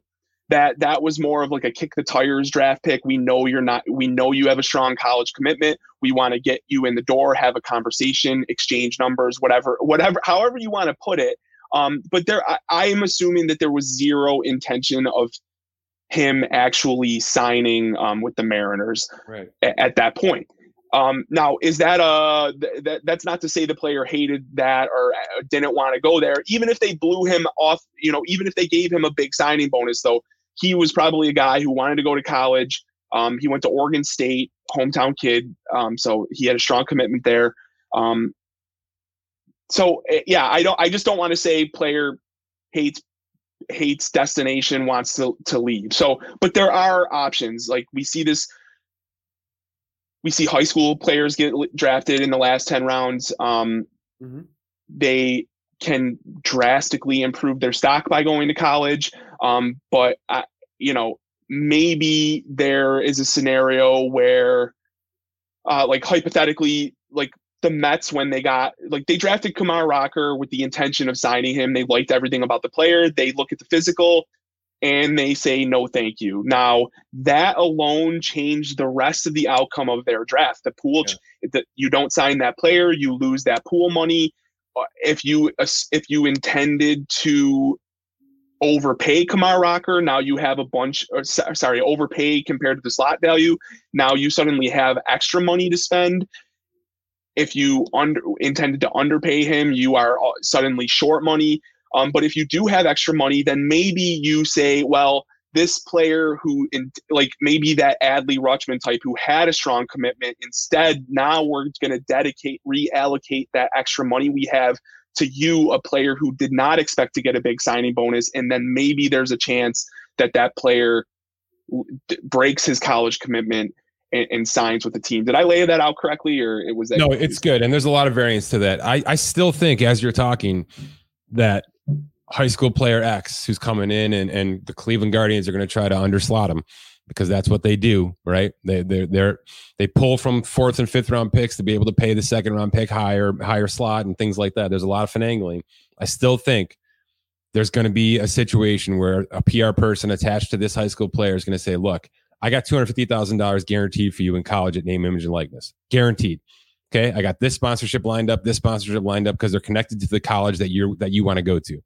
that that was more of like a kick the tires draft pick. We know you're not, we know you have a strong college commitment. We want to get you in the door, have a conversation, exchange numbers, whatever, whatever, however you want to put it. Um, but there, I, I am assuming that there was zero intention of him actually signing um, with the Mariners right. at, at that point. Um, now, is that a th- that, that's not to say the player hated that or uh, didn't want to go there. Even if they blew him off, you know, even if they gave him a big signing bonus, though, he was probably a guy who wanted to go to college. Um, he went to Oregon State, hometown kid, um, so he had a strong commitment there. Um, so eh, yeah, I don't. I just don't want to say player hates hates destination wants to to leave. So, but there are options. Like we see this we see high school players get drafted in the last 10 rounds. Um, mm-hmm. They can drastically improve their stock by going to college. Um, but, I, you know, maybe there is a scenario where, uh, like, hypothetically, like the Mets, when they got, like, they drafted Kumar Rocker with the intention of signing him. They liked everything about the player. They look at the physical and they say no thank you now that alone changed the rest of the outcome of their draft the pool yeah. that you don't sign that player you lose that pool money if you if you intended to overpay Kumar Rocker, now you have a bunch or, sorry overpay compared to the slot value now you suddenly have extra money to spend. If you under intended to underpay him you are uh, suddenly short money. Um, but if you do have extra money, then maybe you say, well, this player who, in, like maybe that Adley Rutschman type who had a strong commitment, instead, now we're going to dedicate, reallocate that extra money we have to you, a player who did not expect to get a big signing bonus. And then maybe there's a chance that that player breaks his college commitment and, and, signs with the team. Did I lay that out correctly, or it was that? No, it's good, and there's a lot of variance to that. I I still think, as you're talking, that high school player X who's coming in and, and the Cleveland Guardians are going to try to underslot him because that's what they do, right? They they they they pull from fourth and fifth round picks to be able to pay the second round pick higher higher slot and things like that. There's a lot of finagling. I still think there's going to be a situation where a PR person attached to this high school player is going to say, "Look, I got two hundred fifty thousand dollars guaranteed for you in college at name, image, and likeness, guaranteed." Okay, I got this sponsorship lined up, this sponsorship lined up because they're connected to the college that you're that you want to go to.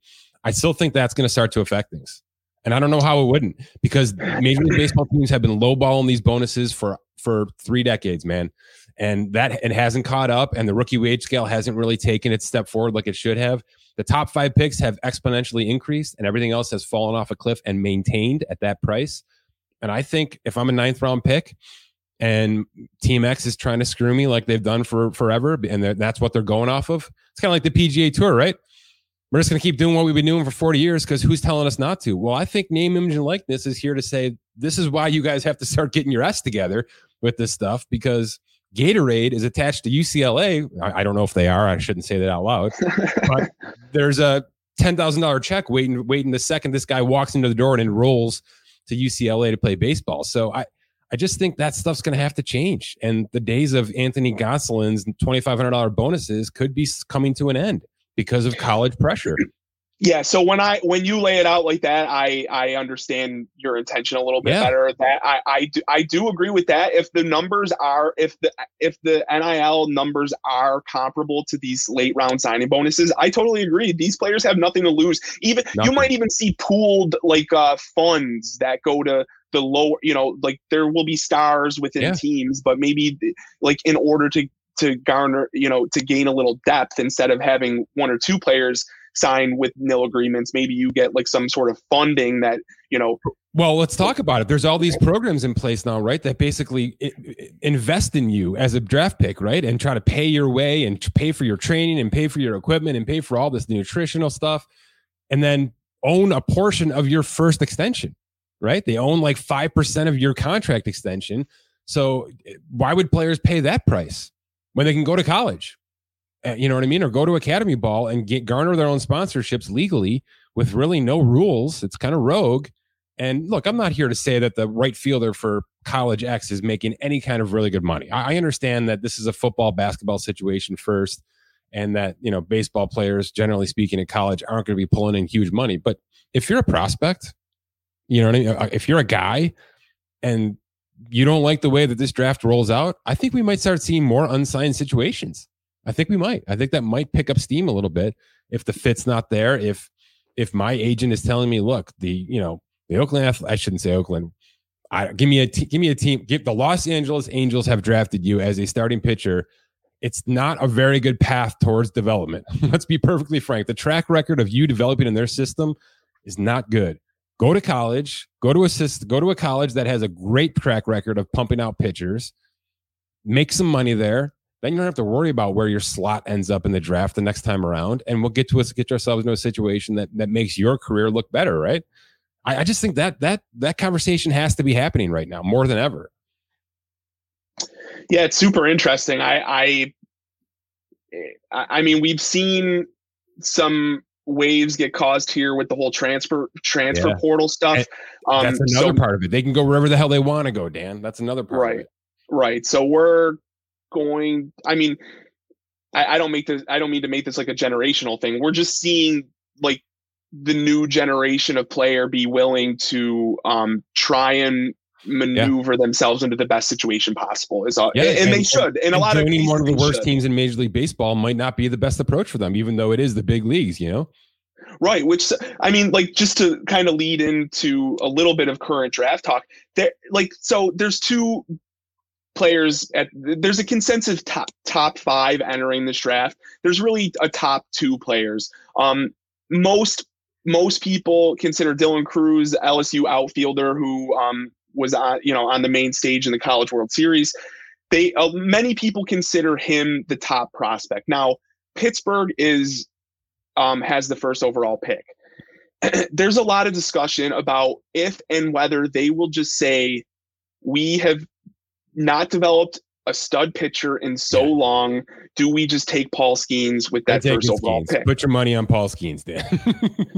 I still think that's going to start to affect things. And I don't know how it wouldn't because Major League Baseball teams have been lowballing these bonuses for for three decades, man. And that it hasn't caught up, and the rookie wage scale hasn't really taken its step forward like it should have. The top five picks have exponentially increased, and everything else has fallen off a cliff and maintained at that price. And I think if I'm a ninth round pick and Team X is trying to screw me like they've done for forever, and that's what they're going off of, it's kind of like the PGA Tour, right? We're just going to keep doing what we've been doing for 40 years because who's telling us not to? Well, I think name, image, and likeness is here to say this is why you guys have to start getting your ass together with this stuff because Gatorade is attached to UCLA. I, I don't know if they are. I shouldn't say that out loud. but there's a $10,000 check waiting, waiting the second this guy walks into the door and enrolls to UCLA to play baseball. So I, I just think that stuff's going to have to change. And the days of Anthony Gonsolin's $2,500 bonuses could be coming to an end because of college pressure. Yeah, so when I when you lay it out like that, I I understand your intention a little bit yeah. better. That I I do, I do agree with that. If the numbers are if the if the NIL numbers are comparable to these late round signing bonuses, I totally agree. These players have nothing to lose. Even nothing. you might even see pooled like uh funds that go to the lower, you know, like there will be stars within yeah. teams, but maybe like in order to to garner, you know, to gain a little depth instead of having one or two players sign with nil agreements. Maybe you get like some sort of funding that, you know. Well, let's talk about it. There's all these programs in place now, right? That basically invest in you as a draft pick, right? And try to pay your way and pay for your training and pay for your equipment and pay for all this nutritional stuff. And then own a portion of your first extension, right? They own like 5% of your contract extension. So eh, why would players pay that price? When they can go to college. Uh, you know what I mean? Or go to academy ball and get garner their own sponsorships legally with really no rules. It's kind of rogue. And look, I'm not here to say that the right fielder for college X is making any kind of really good money. I, understand that this is a football basketball situation first, and that you know baseball players, generally speaking, at college aren't going to be pulling in huge money. But if you're a prospect, you know what I mean. Uh, if you're a guy and you don't like the way that this draft rolls out, I think we might start seeing more unsigned situations. I think we might. I think that might pick up steam a little bit if the fit's not there. If if my agent is telling me, look, the you know The Oakland, I shouldn't say Oakland. I, give me a t- give me a team. Give the Los Angeles Angels have drafted you as a starting pitcher. It's not a very good path towards development. Let's be perfectly frank. The track record of you developing in their system is not good. Go to college. Go to assist. Go to a college that has a great track record of pumping out pitchers. Make some money there. Then you don't have to worry about where your slot ends up in the draft the next time around, and we'll get to us get ourselves into a situation that that makes your career look better, right? I, I just think that that that conversation has to be happening right now more than ever. Yeah, it's super interesting. I, I, I mean, we've seen some waves get caused here with the whole transfer transfer yeah. portal stuff. Um, that's another so, part of it. They can go wherever the hell they want to go, Dan. That's another part. Right, right. So we're going. I mean, I, I don't make this. I don't mean to make this like a generational thing. We're just seeing like the new generation of player be willing to um, try and maneuver yeah. themselves into the best situation possible is all, yeah, and, and, they should and, and a lot of one of the worst should. teams in major league baseball might not be the best approach for them even though it is the big leagues you know right which i mean like just to kind of lead into a little bit of current draft talk there like so there's two players at there's a consensus top top five entering this draft there's really a top two players um most most people consider Dylan Crews LSU outfielder who um, was on you know on the main stage in the College World Series. They uh, many people consider him the top prospect. Now Pittsburgh is um, has the first overall pick. There's a lot of discussion about if and whether they will just say we have not developed a stud pitcher in so yeah. long. Do we just take Paul Skenes with that first overall Skenes. pick? Put your money on Paul Skenes, Dan.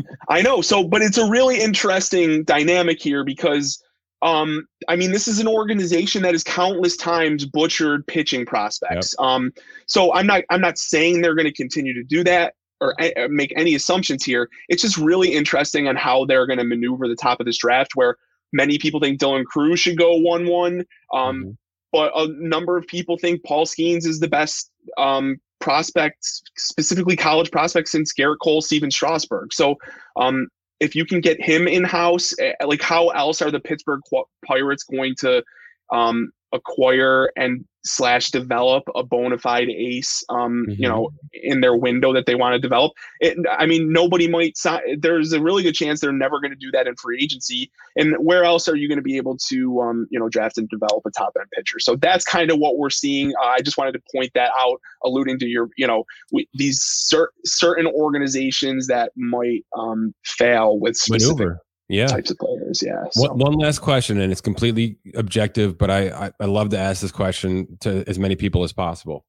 I know. So, but it's a really interesting dynamic here because, um, I mean, this is an organization that has countless times butchered pitching prospects. Yep. Um, so I'm not, I'm not saying they're going to continue to do that or a- make any assumptions here. It's just really interesting on how they're going to maneuver the top of this draft where many people think Dylan Crews should go one one. Um, mm-hmm but a number of people think Paul Skenes is the best um, prospect, specifically college prospect since Gerrit Cole, Stephen Strasburg. So um, if you can get him in house, eh, like how else are the Pittsburgh Pirates going to um, acquire and slash develop a bona fide ace um mm-hmm. you know in their window that they want to develop. It, i mean nobody might sign there's a really good chance they're never going to do that in free agency. And where else are you going to be able to um you know draft and develop a top end pitcher? So that's kind of what we're seeing. Uh, i just wanted to point that out alluding to your you know we, these cer- certain organizations that might um fail with specific Maneuver yeah. types of players. Yeah. So. One, one, last question, and it's completely objective, but I, I, I love to ask this question to as many people as possible,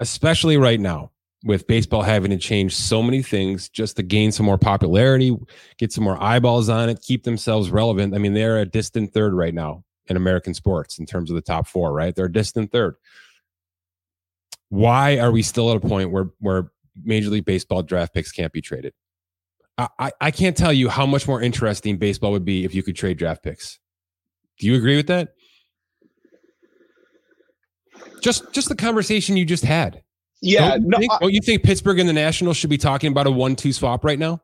especially right now with baseball having to change so many things just to gain some more popularity, get some more eyeballs on it, keep themselves relevant. I mean, they're a distant third right now in American sports in terms of the top four, right? They're a distant third. Why are we still at a point where where Major League Baseball draft picks can't be traded? I, I can't tell you how much more interesting baseball would be if you could trade draft picks. Do you agree with that? Just just the conversation you just had. Yeah. Don't you, no, think, I, don't you think Pittsburgh and the Nationals should be talking about a one-two swap right now?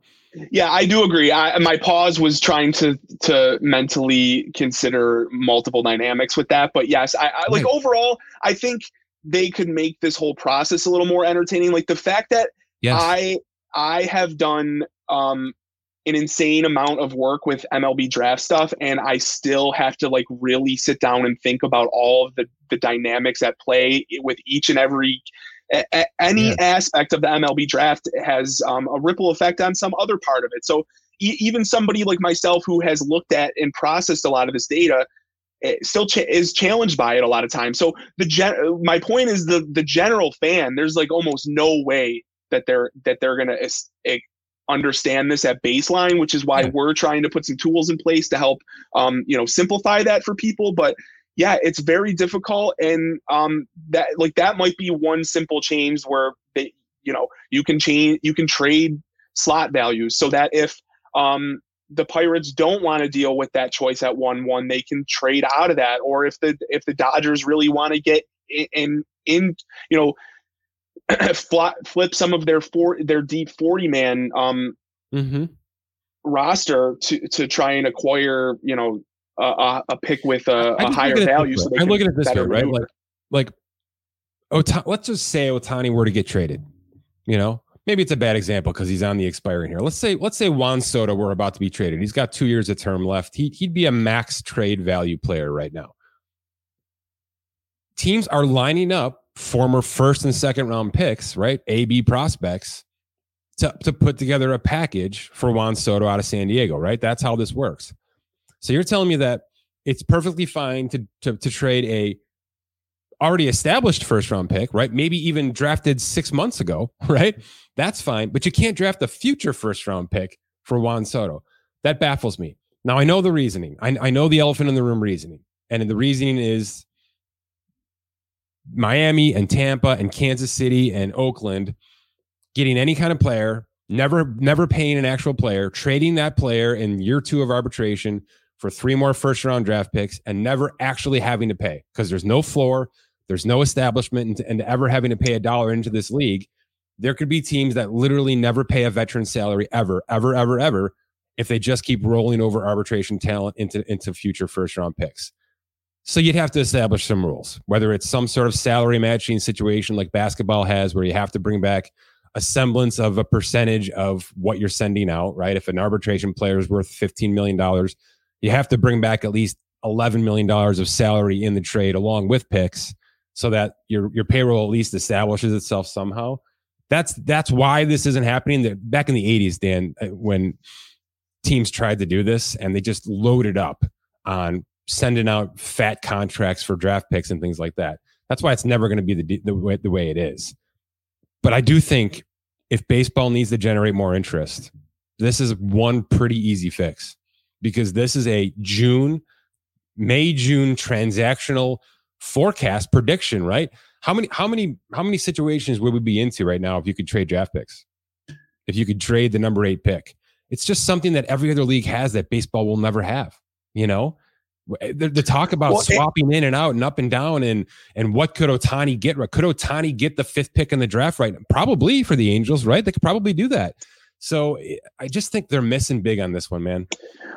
Yeah, I do agree. I, my pause was trying to to mentally consider multiple dynamics with that, but yes, I, I like overall, I think they could make this whole process a little more entertaining. Like the fact that yes. I I have done um, an insane amount of work with MLB draft stuff, and I still have to like really sit down and think about all of the the dynamics at play with each and every a, any yeah. aspect of the MLB draft has um, a ripple effect on some other part of it. So e- even somebody like myself who has looked at and processed a lot of this data eh, still ch- is challenged by it a lot of times. So the gen- my point is the the general fan there's like almost no way that they're that they're going to understand this at baseline, which is why yeah. we're trying to put some tools in place to help, um, you know, simplify that for people. But yeah, it's very difficult, and um, that like that might be one simple change where they, you know, you can change, you can trade slot values so that if um, the Pirates don't want to deal with that choice at one one, they can trade out of that. Or if the if the Dodgers really want to get in, in, in you know flip some of their four their deep 40 man um mm-hmm. roster to to try and acquire, you know, a, a pick with a, a higher value. So I look at this way, right? Like, like, Ota- let's just say Ohtani were to get traded. You know, maybe it's a bad example because he's on the expiring here. Let's say, let's say Juan Soto were about to be traded. He's got two years of term left. He, he'd be a max trade value player right now. Teams are lining up former first and second round picks, right? AB prospects to, to put together a package for Juan Soto out of San Diego, right? That's how this works. So you're telling me that it's perfectly fine to, to, to trade a already established first round pick, right? Maybe even drafted six months ago, right? That's fine. But you can't draft a future first round pick for Juan Soto. That baffles me. Now, I know the reasoning. I, I know the elephant in the room reasoning. And the reasoning is Miami and Tampa and Kansas City and Oakland getting any kind of player, never never paying an actual player, trading that player in year two of arbitration for three more first round draft picks, and never actually having to pay because there's no floor, there's no establishment, and, and ever having to pay a dollar into this league. There could be teams that literally never pay a veteran salary ever, ever, ever, ever, if they just keep rolling over arbitration talent into into future first round picks. So you'd have to establish some rules, whether it's some sort of salary matching situation like basketball has, where you have to bring back a semblance of a percentage of what you're sending out, right? If an arbitration player is worth $15 million, you have to bring back at least $11 million of salary in the trade along with picks so that your, your payroll at least establishes itself somehow. That's, that's why this isn't happening. Back in the 80s, Dan, uh, when teams tried to do this and they just loaded up on sending out fat contracts for draft picks and things like that. That's why it's never going to be the, the, way, the way it is. But I do think if baseball needs to generate more interest, this is one pretty easy fix because this is a June, May, June transactional forecast prediction, right? How many, how many, how many situations would we be into right now if you could trade draft picks? If you could trade the number eight pick, it's just something that every other league has that baseball will never have, you know? Eh, the, the talk about well, swapping it, in and out and up and down and and what could Ohtani get right? Could Ohtani get the fifth pick in the draft right? Probably for the Angels, right? They could probably do that. So eh, I just think they're missing big on this one, man.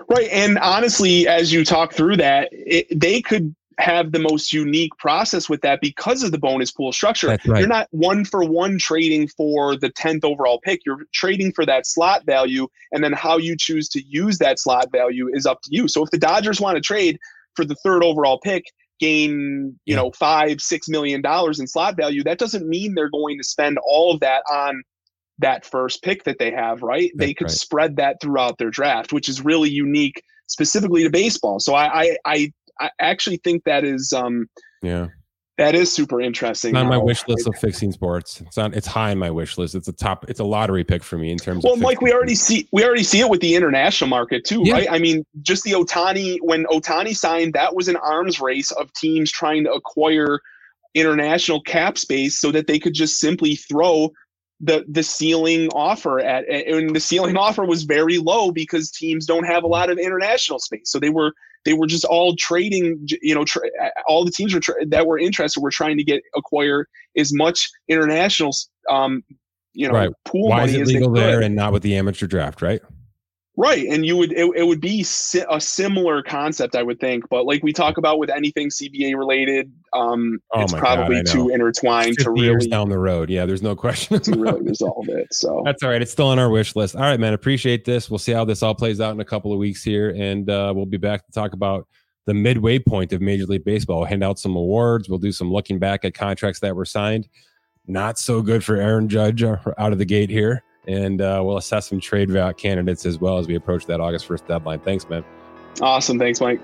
Right, and honestly, as you talk through that, it, they could have the most unique process with that because of the bonus pool structure. Right. You're not one for one trading for the 10th overall pick. You're trading for that slot value. And then how you choose to use that slot value is up to you. So if the Dodgers want to trade for the third overall pick, gain, you yeah. know, five, six million dollars in slot value, that doesn't mean they're going to spend all of that on that first pick that they have, right? That's they could right. spread that throughout their draft, which is really unique specifically to baseball. So I, I, I I actually think that is um yeah that is super interesting. It's on my wish list of fixing sports. It's on. It's high on my wish list. It's a top. It's a lottery pick for me in terms. Of well, of Mike, we already see we already see it with the international market too, yeah. right? I mean, just the Ohtani when Ohtani signed, that was an arms race of teams trying to acquire international cap space so that they could just simply throw the the ceiling offer at and the ceiling offer was very low because teams don't have a lot of international space. So they were they were just all trading you know tra- all the teams were tra- that were interested were trying to get acquire as much international um you know right. pool why money is it legal there and not with the amateur draft right Right, and you would it, it would be si- a similar concept, I would think. But like we talk about with anything CBA related, um, oh it's probably God, too intertwined to really years down the road. Yeah, there's no question to really resolve it. So that's all right. It's still on our wish list. All right, man. Appreciate this. We'll see how this all plays out in a couple of weeks here, and uh, we'll be back to talk about the midway point of Major League Baseball. We'll hand out some awards. We'll do some looking back at contracts that were signed. Not so good for Aaron Judge uh, out of the gate here and uh, we'll assess some trade candidates as well as we approach that August 1st deadline. Thanks, man. Awesome. Thanks, Mike.